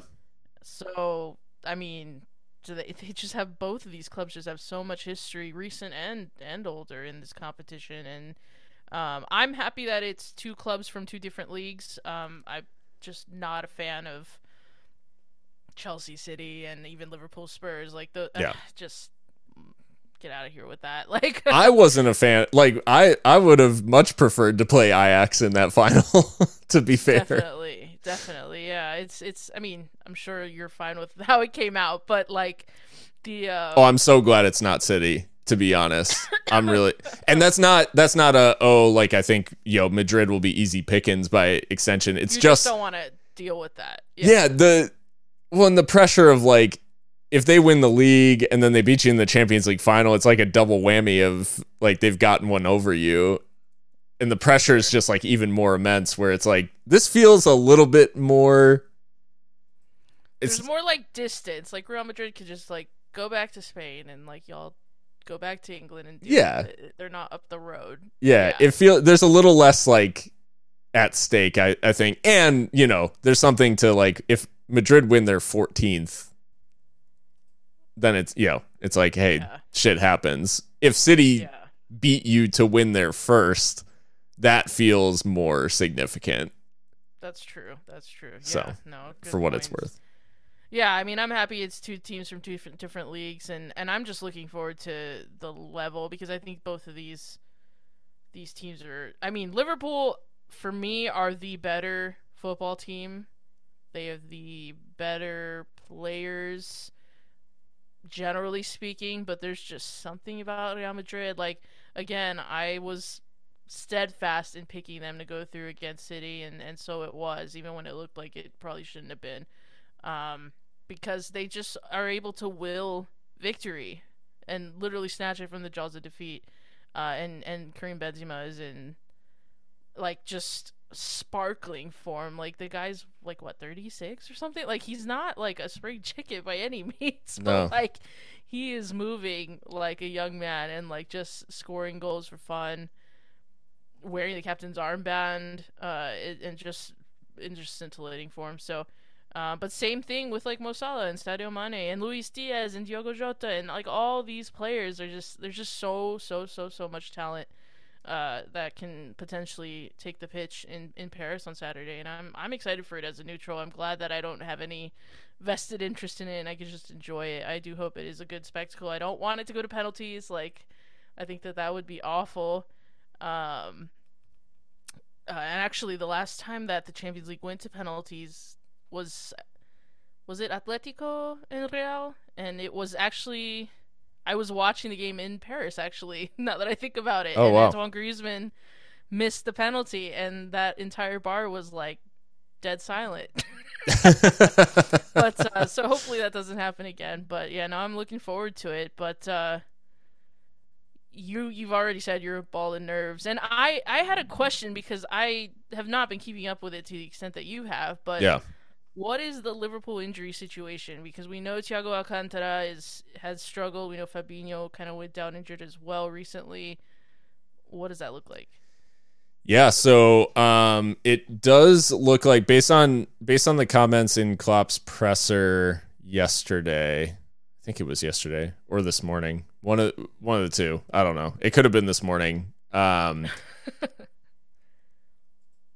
So I mean, do they they just have both of these clubs just have so much history, recent and and older in this competition, and um, I'm happy that it's two clubs from two different leagues. Um, I'm just not a fan of Chelsea City and even Liverpool Spurs. Like the Yeah. <sighs> just get out of here with that. <laughs> Like I wasn't a fan. Like I, I would have much preferred to play Ajax in that <laughs> final. to be fair, definitely, definitely. Yeah, it's it's. I mean, I'm sure you're fine with <laughs> how it came out, but like the. Uh... Oh, I'm so glad it's not City. To be honest, I'm really, and that's not that's not a oh like I think yo Madrid will be easy pickings by extension. It's you just, just don't want to deal with that. yeah the well and the pressure of like if they win the league and then they beat you in the Champions League final, it's like a double whammy of like they've gotten one over you. And the pressure is just like even more immense where it's like this feels a little bit more There's more like distance. Like Real Madrid could just like go back to Spain and like y'all go back to England and Yeah. it. they're not up the road. yeah, Yeah. it feel there's a little less like at stake, I, I think. And, you know, there's something to like if Madrid win their fourteenth, then it's you know, it's like, hey, Yeah. shit happens. If City Yeah. beat you to win there first, that feels more significant That's true. That's true. Yeah. So, no. for what it's worth. Yeah, I mean, I'm happy it's two teams from two different different leagues, and and I'm just looking forward to the level because I think both of these these teams are. I mean, Liverpool for me are the better football team. They have the better players, generally speaking, but there's just something about Real Madrid. Like again, I was steadfast in picking them to go through against City, and and so it was, even when it looked like it probably shouldn't have been um, because they just are able to will victory and literally snatch it from the jaws of defeat. Uh, and and Karim Benzema is in like just sparkling form. Like the guy's like what thirty six or something. Like he's not like a spring <laughs> chicken by any means, but No. like he is moving like a young man and like just scoring goals for fun, wearing the captain's armband, uh, and- and just in just scintillating form. So. Uh, but same thing with like Mo Salah and Sadio Mane and Luis Diaz and Diogo Jota and like all these players are just there's just so so so so much talent uh, that can potentially take the pitch in, in Paris on Saturday and I'm I'm excited for it as a neutral. I'm glad that I don't have any vested interest in it and I can just enjoy it. I do hope it is a good spectacle. I don't want it to go to penalties. Like I think that that would be awful. Um, uh, and actually, the last time that the Champions League went to penalties was was it Atletico and Real, and it was actually I was watching the game in Paris. Actually, <laughs> now that I think about it, Oh, and wow. Antoine Griezmann missed the penalty, and that entire bar was like dead silent. <laughs> but uh, so hopefully that doesn't happen again. But yeah, no, I'm looking forward to it. But uh, you you've already said you're a ball of nerves, and I I had a question because I have not been keeping up with it to the extent that you have. But yeah. What is the Liverpool injury situation? Because we know Thiago Alcantara is has struggled. We know Fabinho kind of went down injured as well recently. What does that look like? Yeah, so um, it does look like based on based on the comments in Klopp's presser yesterday. I think it was yesterday or this morning. One of one of the two. I don't know. It could have been this morning. Um, <laughs>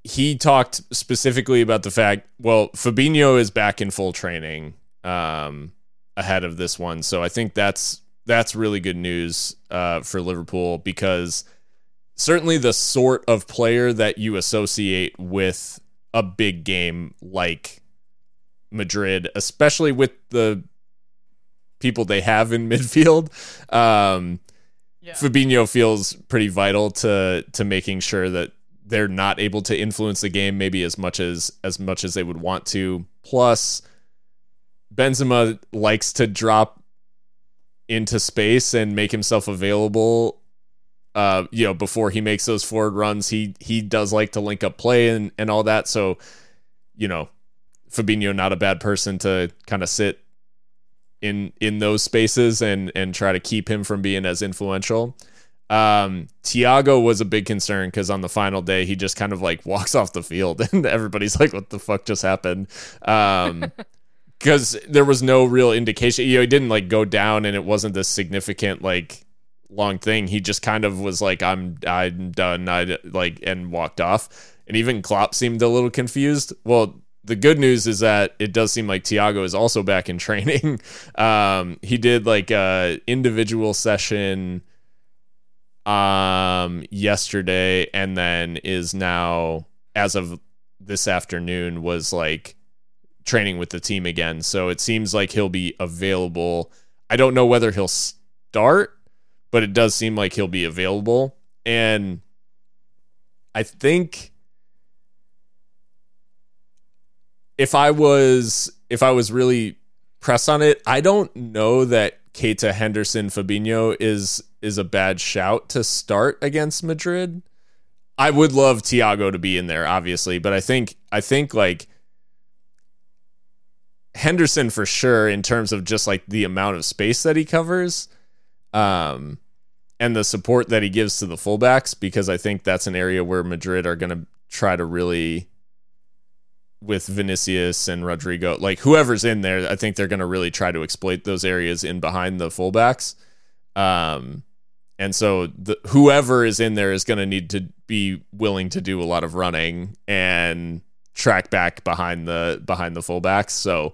he talked specifically about the fact. Well, Fabinho is back in full training um, ahead of this one, so I think that's that's really good news uh, for Liverpool because certainly the sort of player that you associate with a big game like Madrid, especially with the people they have in <laughs> midfield. Um, Yeah. Fabinho feels pretty vital to to making sure that they're not able to influence the game maybe as much as as much as they would want to. Plus, Benzema likes to drop into space and make himself available. Uh, you know, before he makes those forward runs, he he does like to link up play and and all that. So, you know, Fabinho not a bad person to kind of sit in in those spaces and and try to keep him from being as influential. Um, Thiago was a big concern because on the final day he just kind of like walks <laughs> off the field <laughs> and everybody's like, "What the fuck just happened?" Um, <laughs> because there was no real indication. You know, he didn't like go down and it wasn't this significant like long thing. He just kind of was like, "I'm I'm done," I like and walked off. And even Klopp seemed a little confused. Well, the good news is that it does seem like Thiago is also back in training. Um, he did like a individual session um yesterday and then is now as of this afternoon was like training with the team again. So it seems like he'll be available. I don't know whether he'll start, but it does seem like he'll be available. And I think if I was if I was really pressed on it, I don't know that Keita Henderson Fabinho is is a bad shout to start against Madrid. I would love Thiago to be in there, obviously, but I think I think like Henderson for sure in terms of just like the amount of space that he covers, um, and the support that he gives to the fullbacks, because I think that's an area where Madrid are going to try to really with Vinicius and Rodrygo, like whoever's in there, I think they're going to really try to exploit those areas in behind the fullbacks. Um, and so the, whoever is in there is going to need to be willing to do a lot of running and track back behind the behind the fullbacks. So,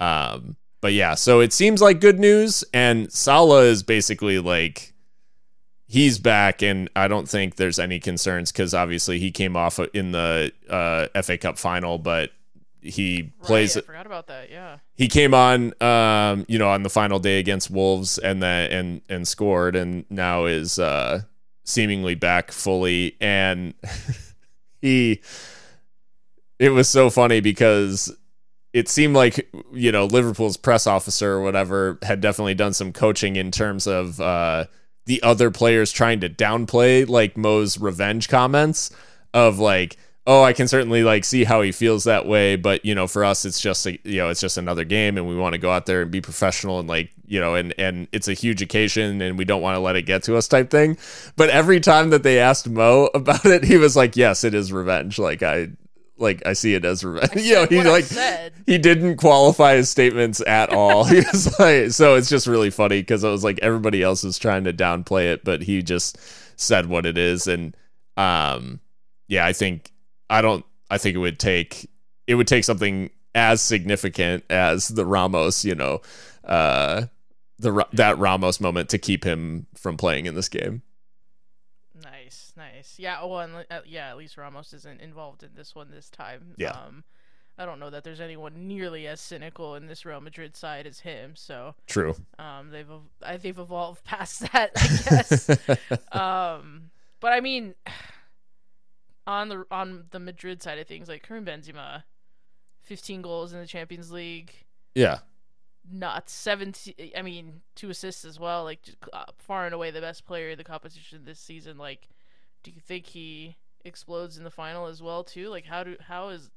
um, but yeah, so it seems like good news. And Salah is basically like he's back, and I don't think there's any concerns because obviously he came off in the uh, FA Cup final, but he plays. Right, I forgot about that. Yeah. He came on, um, you know, on the final day against Wolves, and then and and scored, and now is uh, seemingly back fully. And <laughs> he, it was so funny because it seemed like you know Liverpool's press officer or whatever had definitely done some coaching in terms of uh, the other players trying to downplay like Mo's revenge comments of like oh, I can certainly like see how he feels that way, but you know, for us, it's just a, you know, it's just another game, and we want to go out there and be professional and like you know, and and it's a huge occasion, and we don't want to let it get to us type thing. But every time that they asked Mo <laughs> about it, he was like, "Yes, it is revenge. Like I." Like I see it as revenge. <laughs> you know, he like he didn't qualify his statements at all. <laughs> he was like, so it's just really funny because it was like everybody else was trying to downplay it, but he just said what it is, and um, yeah, I think I don't. I think it would take it would take something as significant as the Ramos, you know, uh, the that Ramos moment to keep him from playing in this game. Nice. Yeah. Well, and, uh, yeah. At least Ramos isn't involved in this one this time. Yeah. Um, I don't know that there's anyone nearly as cynical in this Real Madrid side as him. So true. Um, they've they've evolved past <laughs> that, I guess. <laughs> um, but I mean on the on the Madrid side of things, like Karim Benzema, 15 goals in the Champions League. Yeah. Not 17 I mean, two assists as well, like uh, far and away the best player in the competition this season. Like do you think he explodes in the final as well too? Like how do how is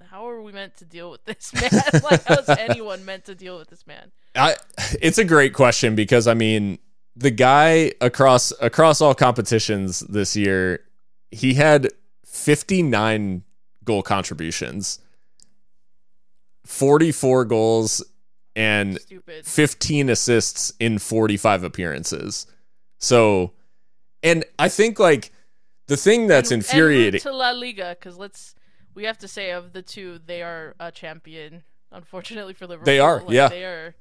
how are we meant to deal with this <laughs> man? like how is anyone meant to deal with this man? I it's a great question because I mean the guy across across all competitions this year, he had 59 goal contributions, 44 goals, and Stupid. 15 assists in 45 appearances. So, and I think like the thing that's and, infuriating and to La Liga because let's we have to say of the two they are a champion. Unfortunately for Liverpool, they are. Like, yeah, they are.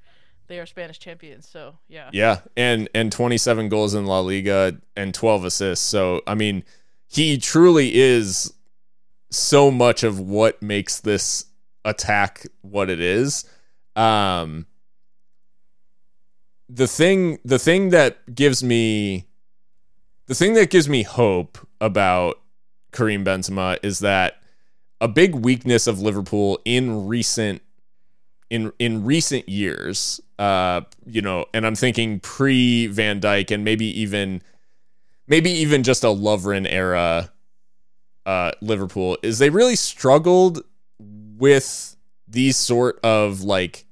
They are Spanish champions. So yeah. Yeah, and and 27 goals in La Liga and 12 assists. So I mean he truly is so much of what makes this attack what it is. Um, the thing, the thing that gives me, the thing that gives me hope about Karim Benzema is that a big weakness of Liverpool in recent in in recent years, uh, you know, and I'm thinking pre Van Dijk and maybe even maybe even just a Lovren era uh, Liverpool is they really struggled with these sort of like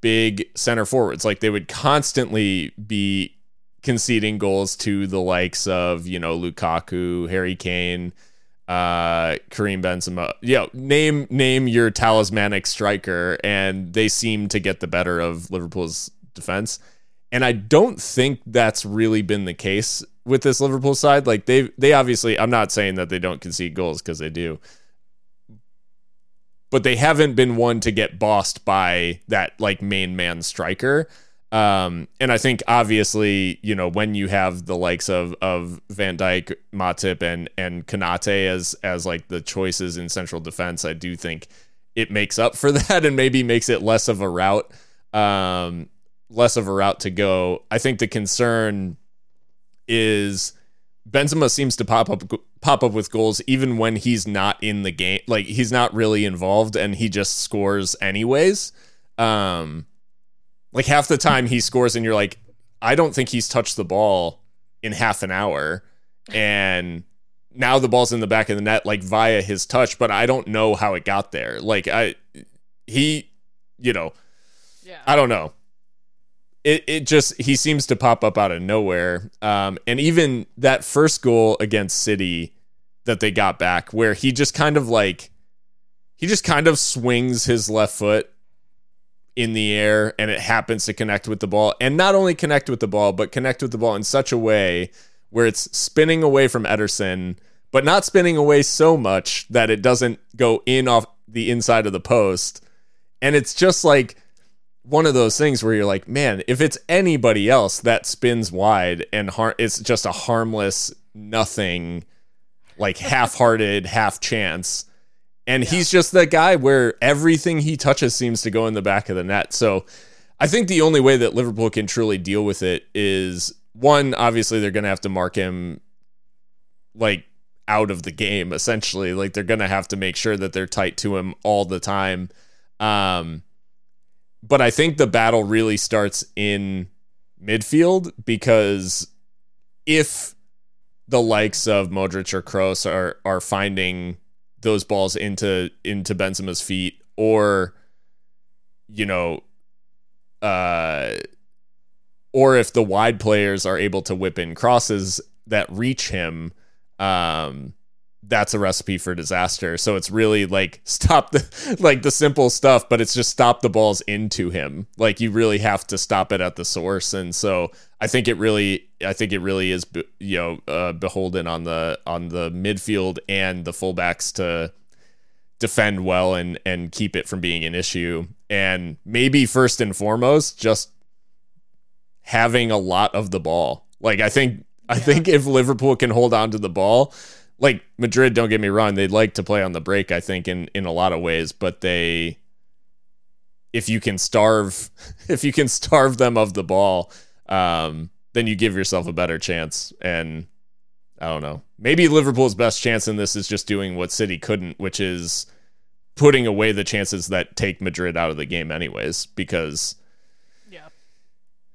big center forwards. Like they would constantly be conceding goals to the likes of, you know, Lukaku, Harry Kane, uh Karim Benzema. Yeah, name name your talismanic striker and they seem to get the better of Liverpool's defense. And I don't think that's really been the case with this Liverpool side. Like they they obviously I'm not saying that they don't concede goals because they do. But they haven't been one to get bossed by that like main man striker. Um, and I think obviously, you know, when you have the likes of of Van Dijk, Matip, and and Konate as as like the choices in central defense, I do think it makes up for <laughs> that and maybe makes it less of a route, um, less of a route to go. I think the concern is Benzema seems to pop up pop up with goals even when he's not in the game, like he's not really involved and he just scores anyways. Um, like half the time he scores and you're like, I don't think he's touched the ball in half an hour. And now the ball's in the back of the net, like via his touch, but I don't know how it got there. Like I he, you know, Yeah. I don't know. It it just he seems to pop up out of nowhere. Um, and even that first goal against City that they got back, where he just kind of like he just kind of swings his left foot in the air and it happens to connect with the ball. And not only connect with the ball, but connect with the ball in such a way where it's spinning away from Ederson, but not spinning away so much that it doesn't go in off the inside of the post. And it's just like one of those things where you're like, man, if it's anybody else that spins wide and har- it's just a harmless nothing, like half-hearted, half chance. And he's just that guy where everything he touches seems to go in the back of the net. So I think the only way that Liverpool can truly deal with it is one, obviously they're going to have to mark him like out of the game essentially. Like they're going to have to make sure that they're tight to him all the time. Um but I think the battle really starts in midfield because if the likes of Modric or Kroos are are finding those balls into into Benzema's feet or you know uh or if the wide players are able to whip in crosses that reach him um that's a recipe for disaster. So it's really like <laughs> stop the like the simple stuff but it's just stop the balls into him. Like you really have to stop it at the source. And so i think it really i think it really is you know uh, beholden on the on the midfield and the fullbacks to defend well and and keep it from being an issue. And maybe first and foremost just having a lot of the ball. Like i think i think if liverpool can hold on to the ball like Madrid, don't get me wrong, they'd like to play on the break, I think, in, in a lot of ways, but they if you can starve <laughs> if you can starve them of the ball, um, then you give yourself a better chance. And I don't know. Maybe Liverpool's best chance in this is just doing what City couldn't, which is putting away the chances that take Madrid out of the game anyways, because yeah.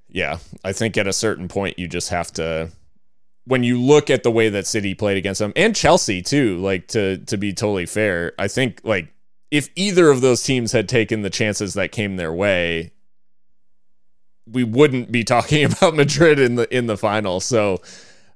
yeah, I think at a certain point you just have to when you look at the way that City played against them and Chelsea too, like to to be totally fair, I think like if either of those teams had taken the chances that came their way, we wouldn't be talking <laughs> about Madrid in the in the final. So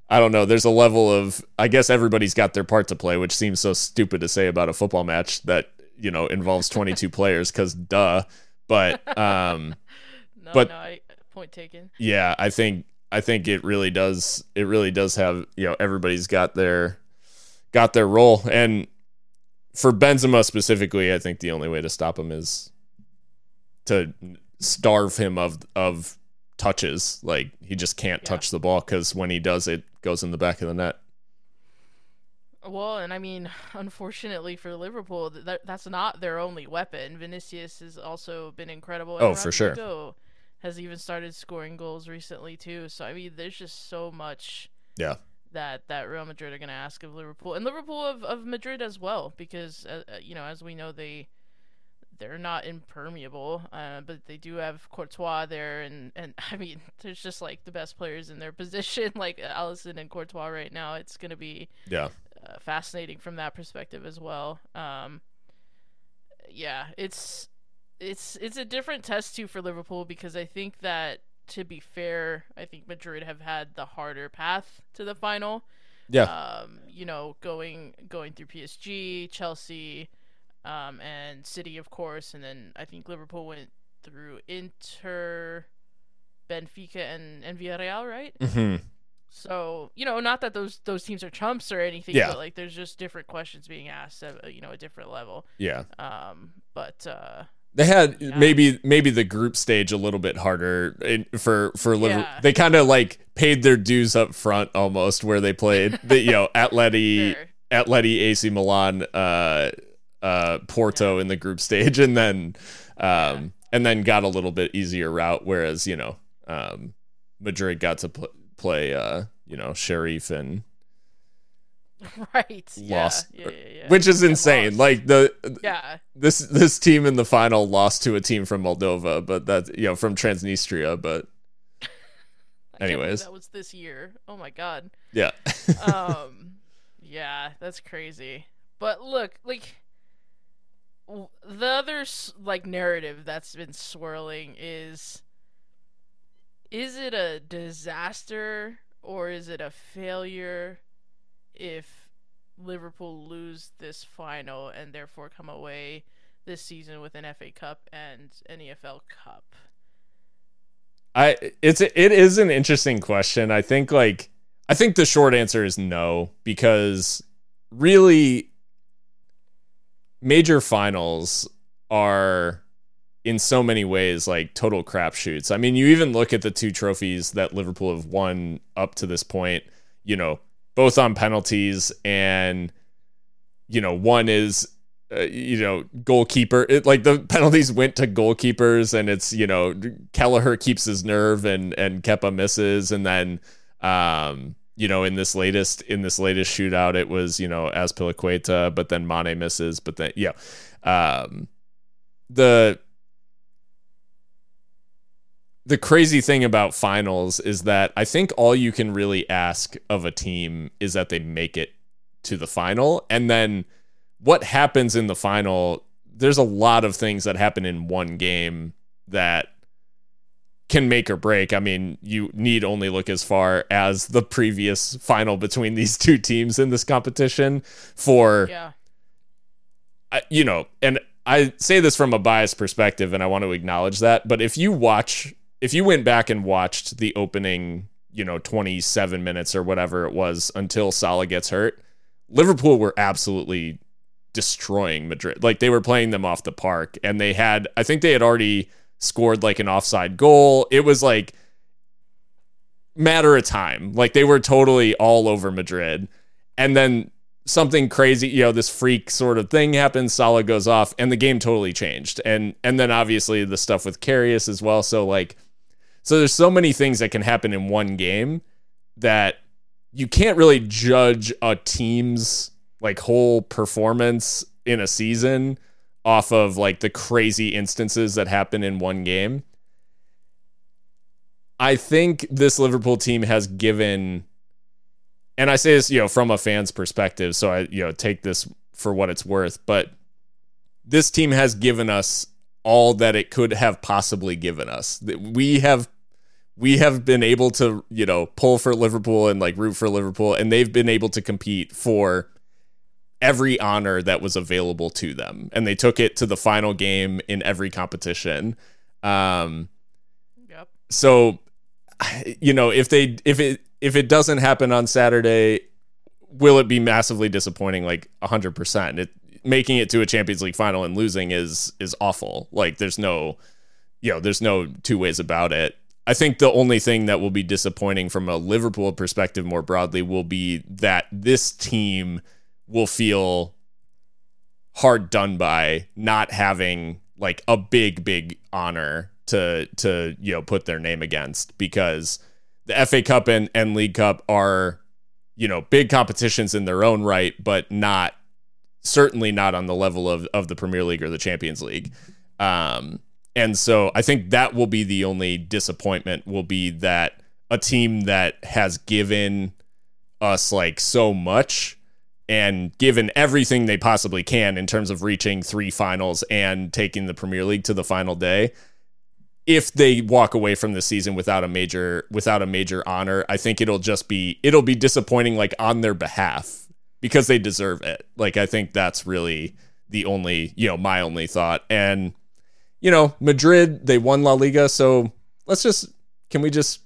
I don't know. There's a level of I guess everybody's got their part to play, which seems so stupid to say about a football match that you know involves 22 <laughs> players because duh. But um, <laughs> No, But- no, I, point taken. yeah, I think I think it really does. It really does have you know everybody's got their got their role, and for Benzema specifically, I think the only way to stop him is to starve him of of touches. Like he just can't Yeah. touch the ball because when he does, it goes in the back of the net. Well, and I mean, unfortunately for Liverpool, that that's not their only weapon. Vinicius has also been incredible. and Oh, for sure. Has even started scoring goals recently too. So I mean, there's just so much Yeah, that that Real Madrid are going to ask of Liverpool and Liverpool of, of Madrid as well because uh, uh, you know as we know they they're not impermeable uh, but they do have Courtois there and and <laughs> I mean there's just like the best players in their <laughs> position. Like Alisson and Courtois right now it's going to be yeah, uh, fascinating from that perspective as well. Um yeah it's it's it's a different test too for Liverpool because I think that to be fair I think Madrid have had the harder path to the final. Yeah, um, you know, going going through PSG, Chelsea, um, and City, of course, and then I think Liverpool went through Inter, Benfica, and and Villarreal, right? hmm So you know, not that those those teams are chumps or anything, Yeah. but like there's just different questions being asked at you know a different level. yeah, Um, but uh, They had yeah. maybe maybe the group stage a little bit harder in, for for Liverpool. Yeah. They kind of like paid their dues up front almost where they played <laughs> the you know Atleti sure. Atleti AC Milan uh uh Porto in the group stage and then um and then got a little bit easier route whereas you know um Madrid got to pl- play uh you know Sheriff and <laughs> right. Lost yeah, yeah, yeah, which is insane. like the yeah. this this team in the final lost to a team from moldova but that's you know from transnistria but <laughs> anyways. that was this year. Oh my god. Yeah. <laughs> Um yeah that's crazy. But look like the other like narrative that's been swirling is is it a disaster or is it a failure if Liverpool lose this final and therefore come away this season with an FA Cup and an EFL Cup? I it's it is an interesting question. I think like I think the short answer is no because really major finals are in so many ways like total crapshoots. I mean, you even look at the two trophies that Liverpool have won up to this point, you know, both on penalties and you know one is uh, you know goalkeeper it, like the <laughs> penalties went to goalkeepers and it's you know Kelleher keeps his nerve and and Kepa misses and then um you know in this latest in this latest shootout it was you know Azpilicueta but then Mane misses but then yeah um the the crazy thing about finals is that I think all you can really ask of a team is that they make it to the final. And then what happens in the final, there's a lot of things that happen in one game that can make or break. I mean, you need only look as far as the previous final between these two teams in this competition for, yeah. you know, and I say this from a biased perspective and I want to acknowledge that. But if you watch if you went back and watched the opening, you know, 27 minutes or whatever it was until Salah gets hurt, Liverpool were absolutely destroying Madrid. Like they were playing them off the park and they had I think they had already scored like an offside goal. It was like matter of time. Like they were totally all over Madrid. And then something crazy, you know, this freak sort of thing happens, Salah goes off and the game totally changed. And and then obviously the stuff with Karius as well. So like so there's so many things that can happen in one game that you can't really judge a team's like whole performance in a season off of like the crazy instances that happen in one game. I think this Liverpool team has given and I say this, you know, from a fan's perspective, so I, you know, take this for what it's worth, but this team has given us all that it could have possibly given us. We have we have been able to, you know, pull for Liverpool and like root for Liverpool, and they've been able to compete for every honor that was available to them. And they took it to the final game in every competition. Um, yep. So, you know, if they, if it, if it doesn't happen on Saturday, will it be massively disappointing? Like 100%. It, making it to a Champions League final and losing is, is awful. Like, there's no, you know, there's no two ways about it. I think the only thing that will be disappointing from a Liverpool perspective more broadly will be that this team will feel hard done by not having like a big big honor to to you know put their name against because the FA Cup and, and League Cup are you know big competitions in their own right but not certainly not on the level of of the Premier League or the Champions League. Um and so I think that will be the only disappointment will be that a team that has given us like so much and given everything they possibly can in terms of reaching three finals and taking the Premier League to the final day. If they walk away from the season without a major without a major honor, I think it'll just be it'll be disappointing like on their behalf because they deserve it. Like I think that's really the only, you know, my only thought. And you know, Madrid, they won La Liga, so let's just can we just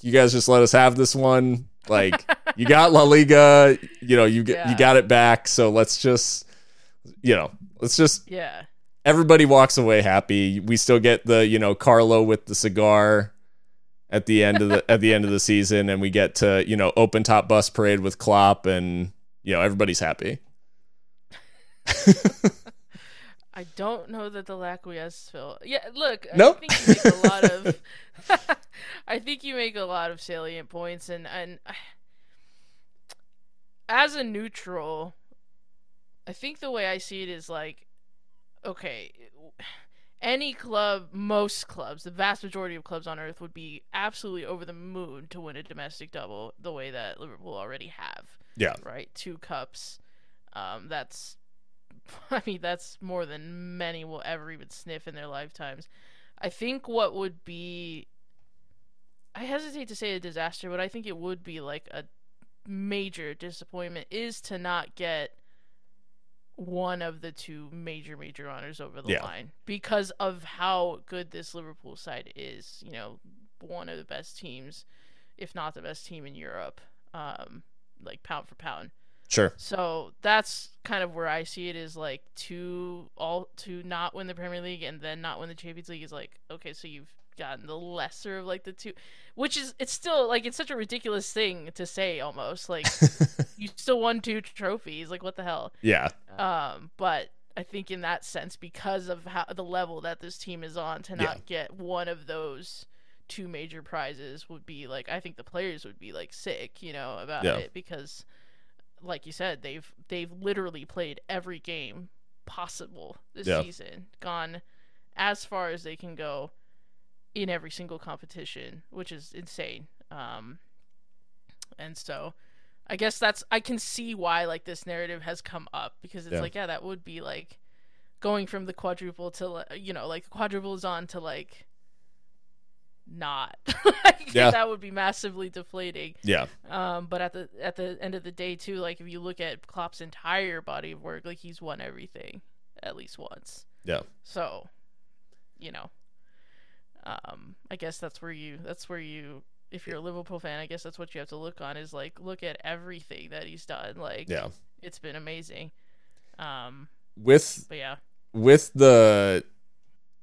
you guys just let us have this one? Like <laughs> you got La Liga, you know, you get yeah. you got it back, so let's just you know, let's just Yeah. everybody walks away happy. We still get the you know Carlo with the cigar at the end of the at the end of the season, and we get to you know open top bus parade with Klopp, and you know everybody's happy. <laughs> I don't know that the Laquies feel. Yeah, look. Nope. I think you make a lot of. <laughs> I think you make a lot of salient points, and and as a neutral, I think the way I see it is like, okay, any club, most clubs, the vast majority of clubs on earth would be absolutely over the moon to win a domestic double the way that Liverpool already have. Yeah. Right? Two cups. Um, that's, <laughs> I mean, that's more than many will ever even sniff in their lifetimes. I think what would be, I hesitate to say a disaster, but I think it would be like a major disappointment is to not get one of the two major major honors over the Yeah. line because of how good this Liverpool side is. You know, one of the best teams, if not the best team in Europe, um, like pound for pound. Sure. So that's kind of where I see it is like to all to not win the Premier League and then not win the Champions League is like okay, so you've gotten the lesser of like the two, which is it's still like it's such a ridiculous thing to say almost like <laughs> you still won two trophies like what the hell yeah. um but I think in that sense because of how the level that this team is on to not get one of those two major prizes would be like I think the players would be like sick you know about Yeah. it because like you said they've they've literally played every game possible this Yeah. season gone as far as they can go in every single competition which is insane um and so I guess that's I can see why like this narrative has come up because it's Yeah. like yeah that would be like going from the quadruple to you know like the quadruple is on to like not <laughs> like, Yeah. that would be massively deflating Yeah. um but at the at the end of the day too like if you look at Klopp's entire body of work like he's won everything at least once Yeah. so you know um I guess that's where you that's where you if you're a Liverpool fan I guess that's what you have to look on is like look at everything that he's done like Yeah. it's been amazing um With but yeah with the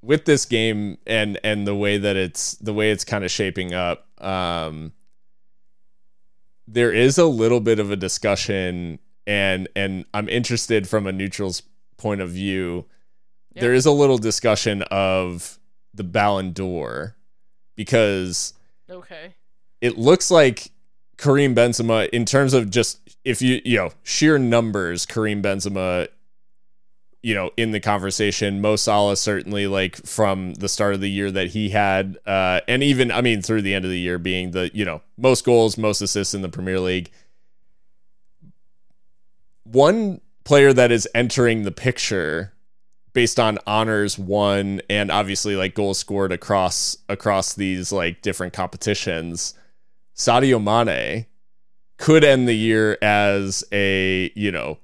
with this game and and the way that it's the way it's kind of shaping up um there is a little bit of a discussion and and I'm interested from a neutral's point of view Yep. there is a little discussion of the Ballon d'Or because okay. it looks like Karim Benzema in terms of just if you you know sheer numbers Karim Benzema you know in the conversation. Mo Salah certainly like from the start of the year that he had uh and even I mean through the end of the year being the you know most goals most assists in the Premier League. One player that is entering the picture based on honors won and obviously like goals scored across across these like different competitions Sadio Mane could end the year as a you know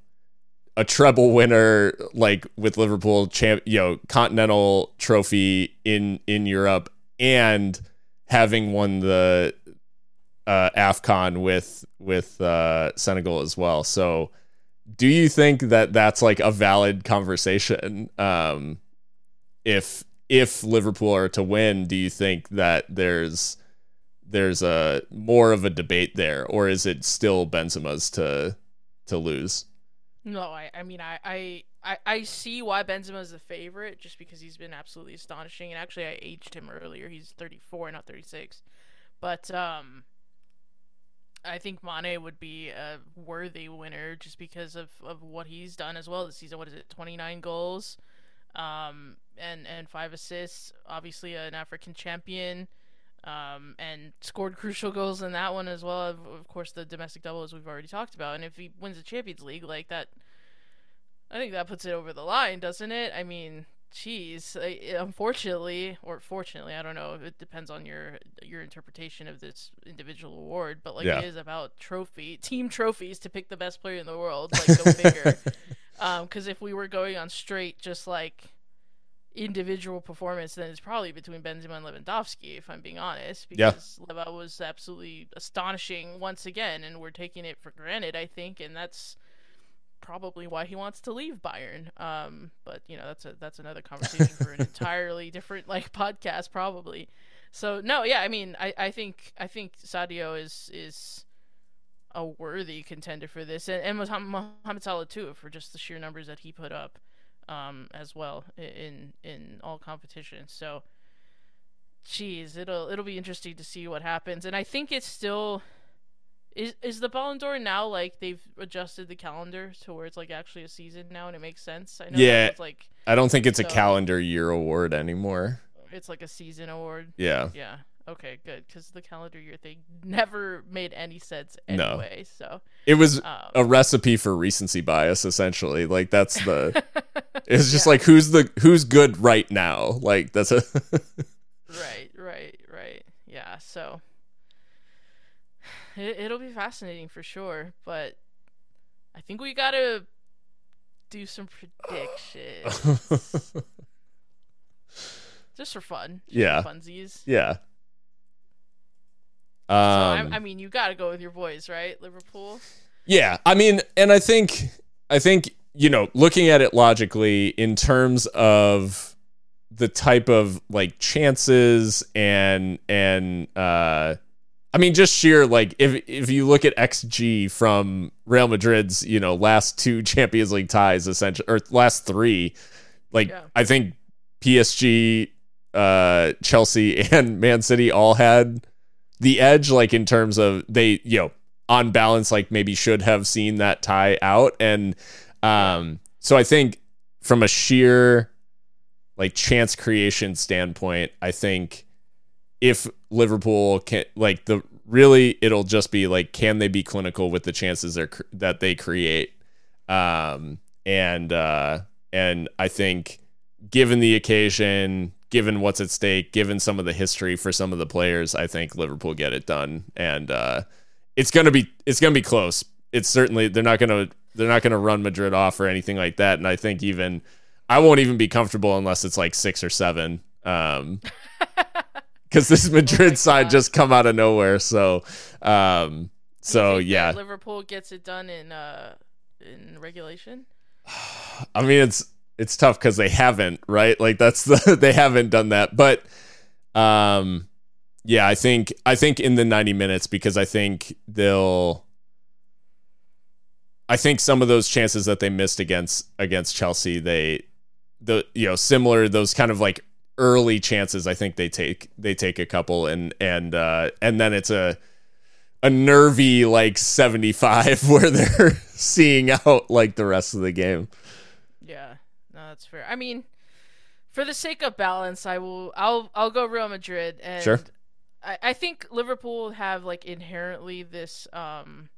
a treble winner like with Liverpool champ you know continental trophy in in Europe and having won the uh AFCON with with uh Senegal as well. So do you think that that's like a valid conversation um if if liverpool are to win do you think that there's there's a more of a debate there or is it still benzema's to to lose No, I, I mean, I, I, I, I see why Benzema is the favorite, just because he's been absolutely astonishing. And actually, I aged him earlier. He's 34, not 36. But um, I think Mane would be a worthy winner just because of, of what he's done as well this season. What is it, 29 goals, um, and and five assists. Obviously, an African champion. Um, and scored <laughs> crucial goals in that one as well. Of, of course, the domestic double, as we've already talked about. And if he wins the Champions League, like that, I think that puts it over the line, doesn't it? I mean, geez, I, unfortunately, or fortunately, I don't know. It depends on your your interpretation of this individual award, but like Yeah. it is about trophy, team trophies to pick the best player in the world. <laughs> Like go figure. Um, because if we were going on straight, just like individual performance, then it's probably between Benzema and Lewandowski, if I'm being honest. Yeah. Because Leva was absolutely astonishing once again, and we're taking it for granted, I think, and that's probably why he wants to leave Bayern. Um, but you know that's a that's another conversation for an <laughs> entirely different like podcast probably. So no, yeah, I mean, I, I think I think Sadio is is a worthy contender for this, and, and Mohamed Salah too, for just the sheer numbers that he put up, um, as well in in all competitions. So, geez, it'll it'll be interesting to see what happens, and I think it's still is is the Ballon d'Or now like they've adjusted the calendar to where it's like actually a season now and it makes sense? I know yeah, it's like I don't think it's so, a calendar year award anymore. It's like a season award. Yeah. Yeah. Okay, good. Because the calendar year thing <laughs> never made any sense anyway. No. So it was um, a recipe for recency bias, essentially. Like that's the. <laughs> it's just yeah. like who's the who's good right now. Like that's a. <laughs> right. Right. Right. Yeah. So it, <laughs> it'll be fascinating for sure, but I think we gotta do some predictions. <laughs> Just for fun. Just yeah. For funsies. Yeah. Um, so I, I mean, you got to go with your boys, right? Liverpool. Yeah, I mean, and I think, I think you know, looking at it logically in terms of the type of like chances and and uh I mean, just sheer like if if you look at XG from Real Madrid's, you know, last two <laughs> Champions League ties, essentially, or last three, like yeah. I think PSG, uh, Chelsea, <laughs> and Man City all had the edge, like in terms of they, you know, on balance, like maybe should have seen that tie out, and um, so I think from a sheer like chance creation standpoint, I think if Liverpool can like the really it'll just be like can they be clinical with the chances that they create? Um and uh and I think given the occasion given what's at stake given some of the history for some of the players I think Liverpool get it done. And uh it's going to be it's going to be close. It's certainly they're not going to they're not going to run Madrid off or anything like that. And I think even I won't even be comfortable unless it's like 6 or 7 um <laughs> because this <laughs> Madrid oh side just come out of nowhere. So, um, so yeah, Liverpool gets it done in uh in regulation. <sighs> I mean, it's it's tough because they haven't, right? Like that's the <laughs> they haven't done that, but um, yeah, I think I think in the ninety minutes because I think they'll. I think some of those chances that they missed against against Chelsea, they the you know similar those kind of like early chances, I think they take they take a couple and and uh, and then it's a a nervy like 75 <laughs> where they're <laughs> seeing out like the rest of the game. Yeah. No, that's fair. I mean, for the sake of balance, I will I'll I'll go Real Madrid and sure. I, I think Liverpool have like inherently this um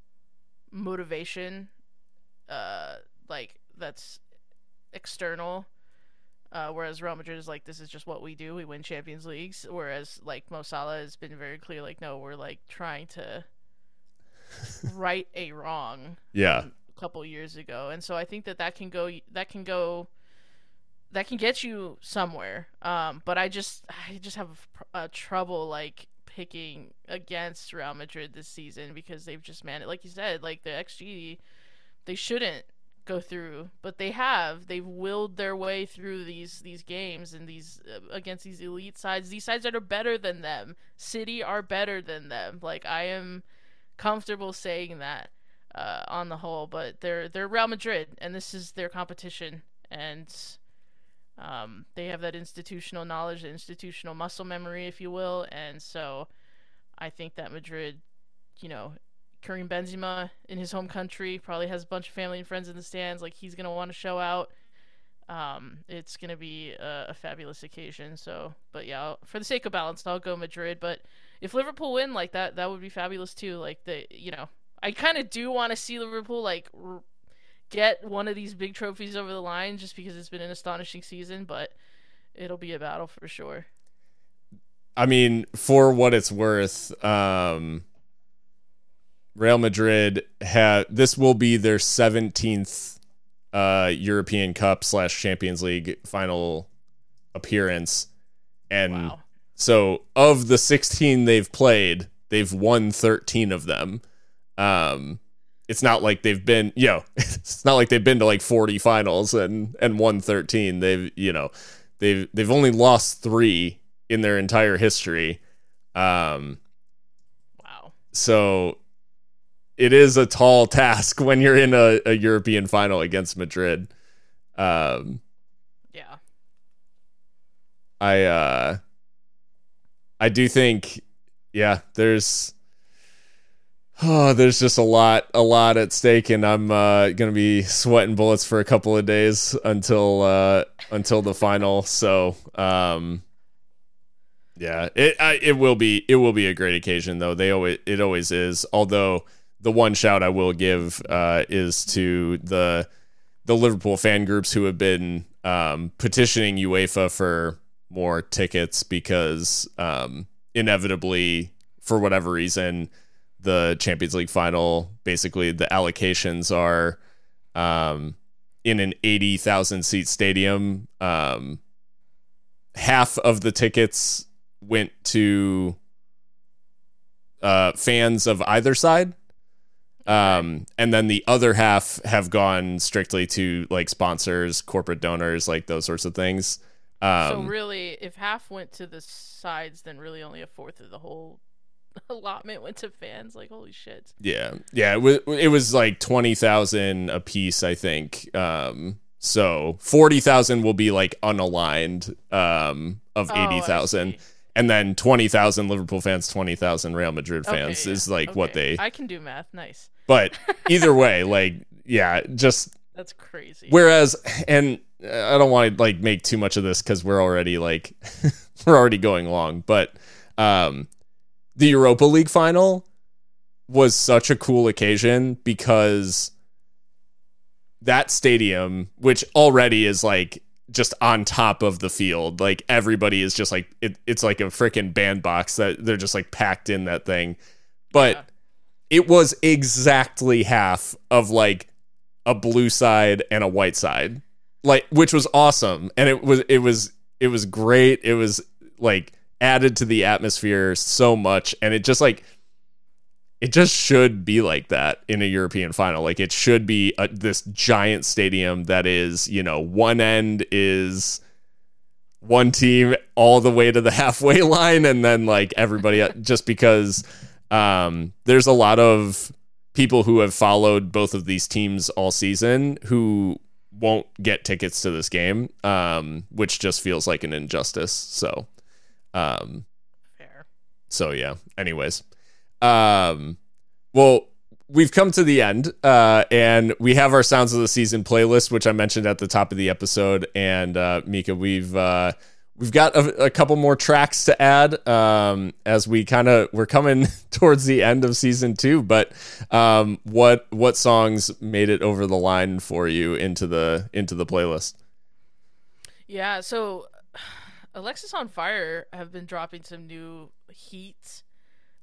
motivation uh like that's external uh, whereas Real Madrid is like, this is just what we do. We win Champions Leagues. Whereas like Mo Salah has been very clear, like, no, we're like trying to <laughs> right a wrong. Yeah. A couple years ago, and so I think that that can go. That can go. That can get you somewhere. Um, but I just, I just have a trouble like picking against Real Madrid this season because they've just managed, like you said, like the XG, they shouldn't go through, but they have. They've willed their way through these these games and these uh, against these elite sides. These sides that are better than them. City are better than them. Like I am comfortable saying that uh, on the whole, but they're they're Real Madrid and this is their competition and um, they have that institutional knowledge, institutional muscle memory, if you will, and so I think that Madrid, you know, Karim Benzema in his home country probably has a bunch of family and friends in the stands. Like he's gonna want to show out. Um, it's gonna be a, a, fabulous occasion. So, but yeah, I'll, for the sake of balance, I'll go Madrid. But if Liverpool win like that, that would be fabulous too. Like the, you know, I kind of do want to see Liverpool like r- get one of these big trophies over the line, just because it's been an astonishing season. But it'll be a battle for sure. I mean, for what it's worth, um, Real Madrid have this will be their 17th uh, European Cup slash Champions League final appearance, and wow. so of the 16 they've played, they've won 13 of them. Um, it's not like they've been, you know, <laughs> it's not like they've been to like 40 finals and and won 13. They've, you know, they've they've only lost 3 in their entire history. Um Wow. so it is a tall task when you're in a, a European final against Madrid. Um Yeah. I uh I do think yeah, there's oh, there's just a lot a lot at stake and I'm uh going to be sweating bullets for a couple of days until uh until the final. So, um yeah, it I, it will be it will be a great occasion though. They always it always is. Although the one shout I will give uh is to the the Liverpool fan groups who have been um, petitioning UEFA for more tickets because um, inevitably, for whatever reason, the Champions League final basically the allocations are um, in an 80,000 seat stadium. Um, half of the tickets went to uh, fans of either side um and then the other half have gone strictly to like sponsors corporate donors like those sorts of things um so really, if half went to the sides, then really only a fourth of the whole <laughs> allotment went to fans. Like holy shit. yeah yeah it was, it was like 20,000 a piece i think um so 40,000 will be like unaligned um of Oh, 80,000 see. And then 20,000 liverpool fans 20,000 real madrid Okay, fans yeah, is like what they I can do math. Nice. but either way <laughs> like yeah just <laughs> That's crazy. Whereas, and I don't want to like make too much of this because we're already like <laughs> we're already going long, but um, the Europa League final was such a cool occasion because that stadium, which already is like just on top of the field, like everybody is just like it, it's like a freaking bandbox that they're just like packed in that thing, but Yeah. it was exactly half of like a blue side and a white side. Like which was awesome. And it was it was it was great. It was like added to the atmosphere so much. And it just like it just should be like that in a European final like it should be a, this giant stadium that is you know one end is one team all the way to the <laughs> halfway line and then like everybody just because um there's a lot of people who have followed both of these teams all season who won't get tickets to this game, um, which just feels like an injustice. So, um, Fair. so yeah. Anyways, um, well, we've come to the end, uh, and we have our sounds of the season playlist, which I mentioned at the top of the episode. And uh, Mika, we've uh, we've got a, a couple more tracks to add um, as we kind of we're coming <laughs> towards the end of season two. But um, what what songs made it over the line for you into the into the playlist? Yeah, so <sighs> Alexisonfire have been dropping some new heat.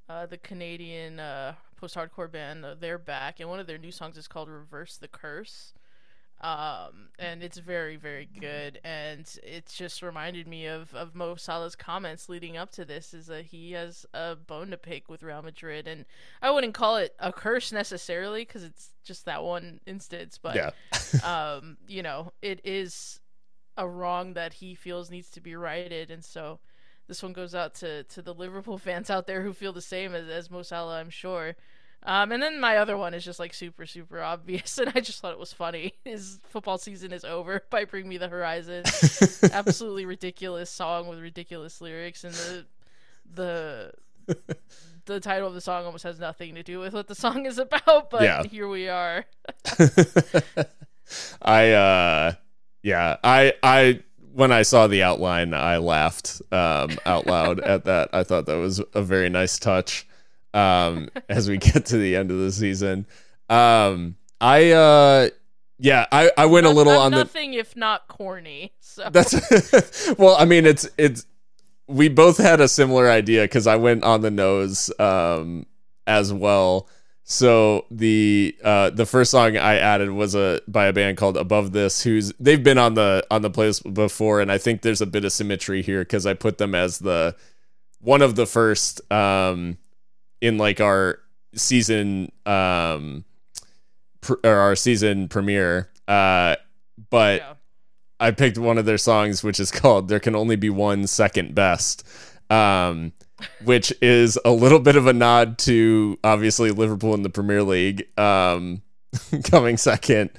Uh, the Canadian uh, post-hardcore band, uh, they're back, and one of their new songs is called "Reverse the Curse," um, and it's very, very good. And it just reminded me of of Mo Salah's comments leading up to this, is that he has a bone to pick with Real Madrid, and I wouldn't call it a curse necessarily because it's just that one instance, but Yeah, <laughs> um, you know, it is a wrong that he feels needs to be righted, and so this one goes out to to the Liverpool fans out there who feel the same as as Mo Salah, I'm sure. Um, and then my other one is just like super super <laughs> obvious, and I just thought it was funny. <laughs> His football season is over <laughs> by Bring Me the Horizon. Absolutely ridiculous song with ridiculous lyrics, and the the the title of the song almost has nothing to do with what the song is about. But Yeah. here we are. I uh yeah, I I when I saw the outline, I laughed um out loud at that. I thought that was a very nice touch um <laughs> as we get to the end of the season. Um I uh yeah, I I went a little on the nothing if not corny. So That's <laughs> well, I mean, it's it's we both had a similar idea because I went on the nose um, as well. So the uh, the first song I added was a by a band called Above This, who's they've been on the on the playlist before, and I think there's a bit of symmetry here because I put them as the one of the first um, in like our season um, pr- or our season premiere. Uh, but Yeah. I picked one of their songs, which is called "There Can Only Be One Second Best," um, which is a little bit of a nod to obviously Liverpool in the Premier League um, <laughs> coming second,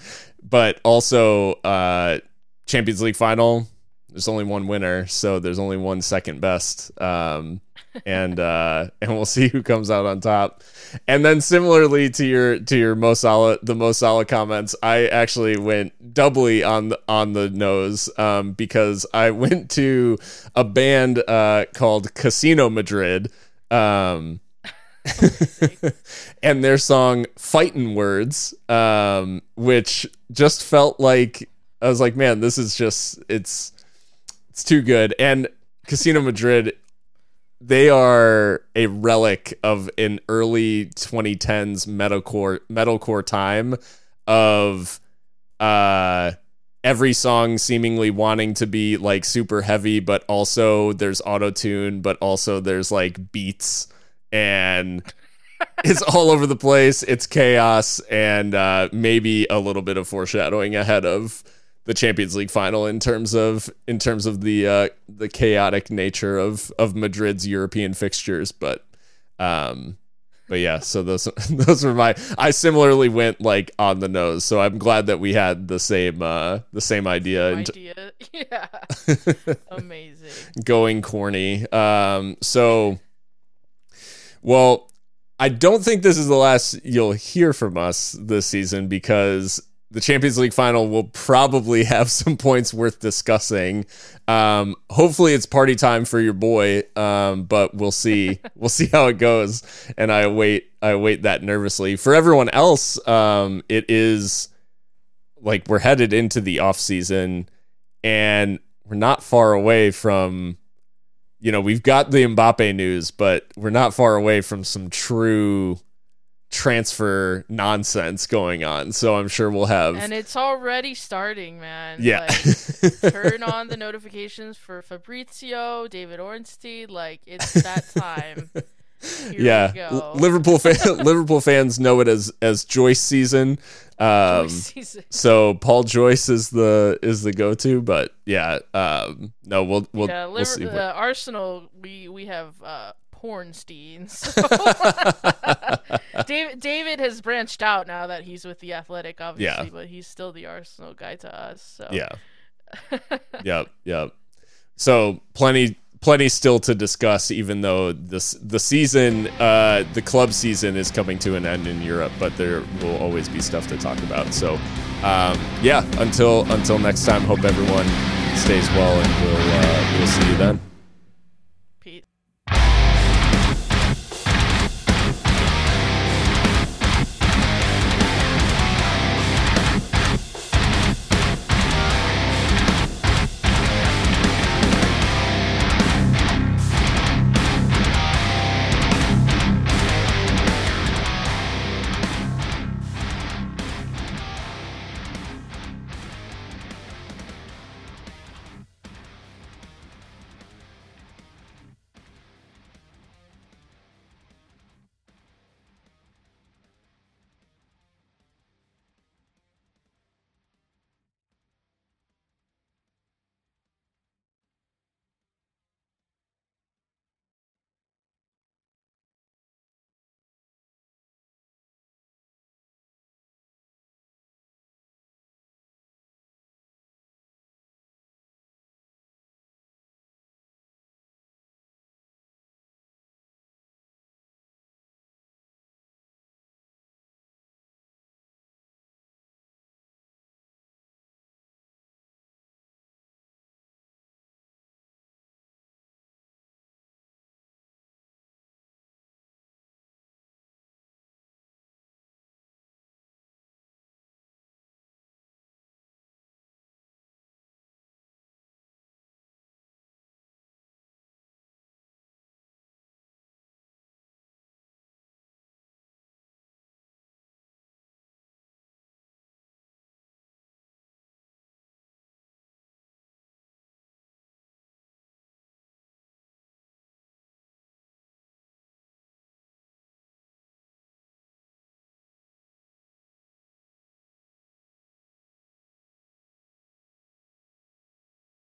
but also uh, Champions League final. There's only one winner, so there's only one second best, um, and uh, and we'll see who comes out on top. And then similarly to your to your Mo Salah the Mo Salah comments, I actually went doubly on the, on the nose um, because I <laughs> went to a band uh, called Casino Madrid. Um, <laughs> and their song "Fightin' Words," um, which just felt like I was like, man, this is just it's it's too good. And Casino Madrid, they are a relic of an early 2010s metalcore metalcore time of uh every song seemingly wanting to be like super heavy but also there's auto tune but also there's like beats and <laughs> it's all over the place. It's chaos and uh maybe a little bit of foreshadowing ahead of the Champions League final in terms of in terms of the uh, the chaotic nature of of Madrid's European fixtures, but um, but yeah. So those <laughs> those were my. I similarly went like on the nose, so I'm glad that we had the same uh, the same idea. t- idea. <laughs> Yeah. Amazing. <laughs> going corny. Um, so, well, I don't think this is the last you'll hear from us this season because the Champions League final will probably <laughs> have some points worth discussing. Um, hopefully, it's party time for your boy, um, but we'll see. <laughs> we'll see how it goes, and I wait. I await that nervously. For everyone else, um, it is like we're headed into the off season, and we're not far away from. You know, we've got the Mbappe news, but we're not far away from some true transfer nonsense going on. So I'm sure we'll have And it's already starting, man. yeah. Like, <laughs> turn on the notifications for Fabrizio, David Ornstein. Like it's that time. Here yeah, Liverpool fan- <laughs> Liverpool fans know it as as Joyce season. Um, Season. so Paul Joyce is the is the go to, but yeah, um, no, we'll we'll, yeah, we'll see. uh, Arsenal. We we have uh, Pornstein. <laughs> So. <laughs> David David has branched out now that he's with the Athletic, obviously, Yeah. but he's still the Arsenal guy to us. So yeah, <laughs> yep, yep. So plenty plenty still to discuss, even though this the season, uh, the club season is coming to an end in Europe, but there will always be stuff to talk about. So, um, yeah, until until next time, hope everyone stays well, and we'll uh, we'll see you then.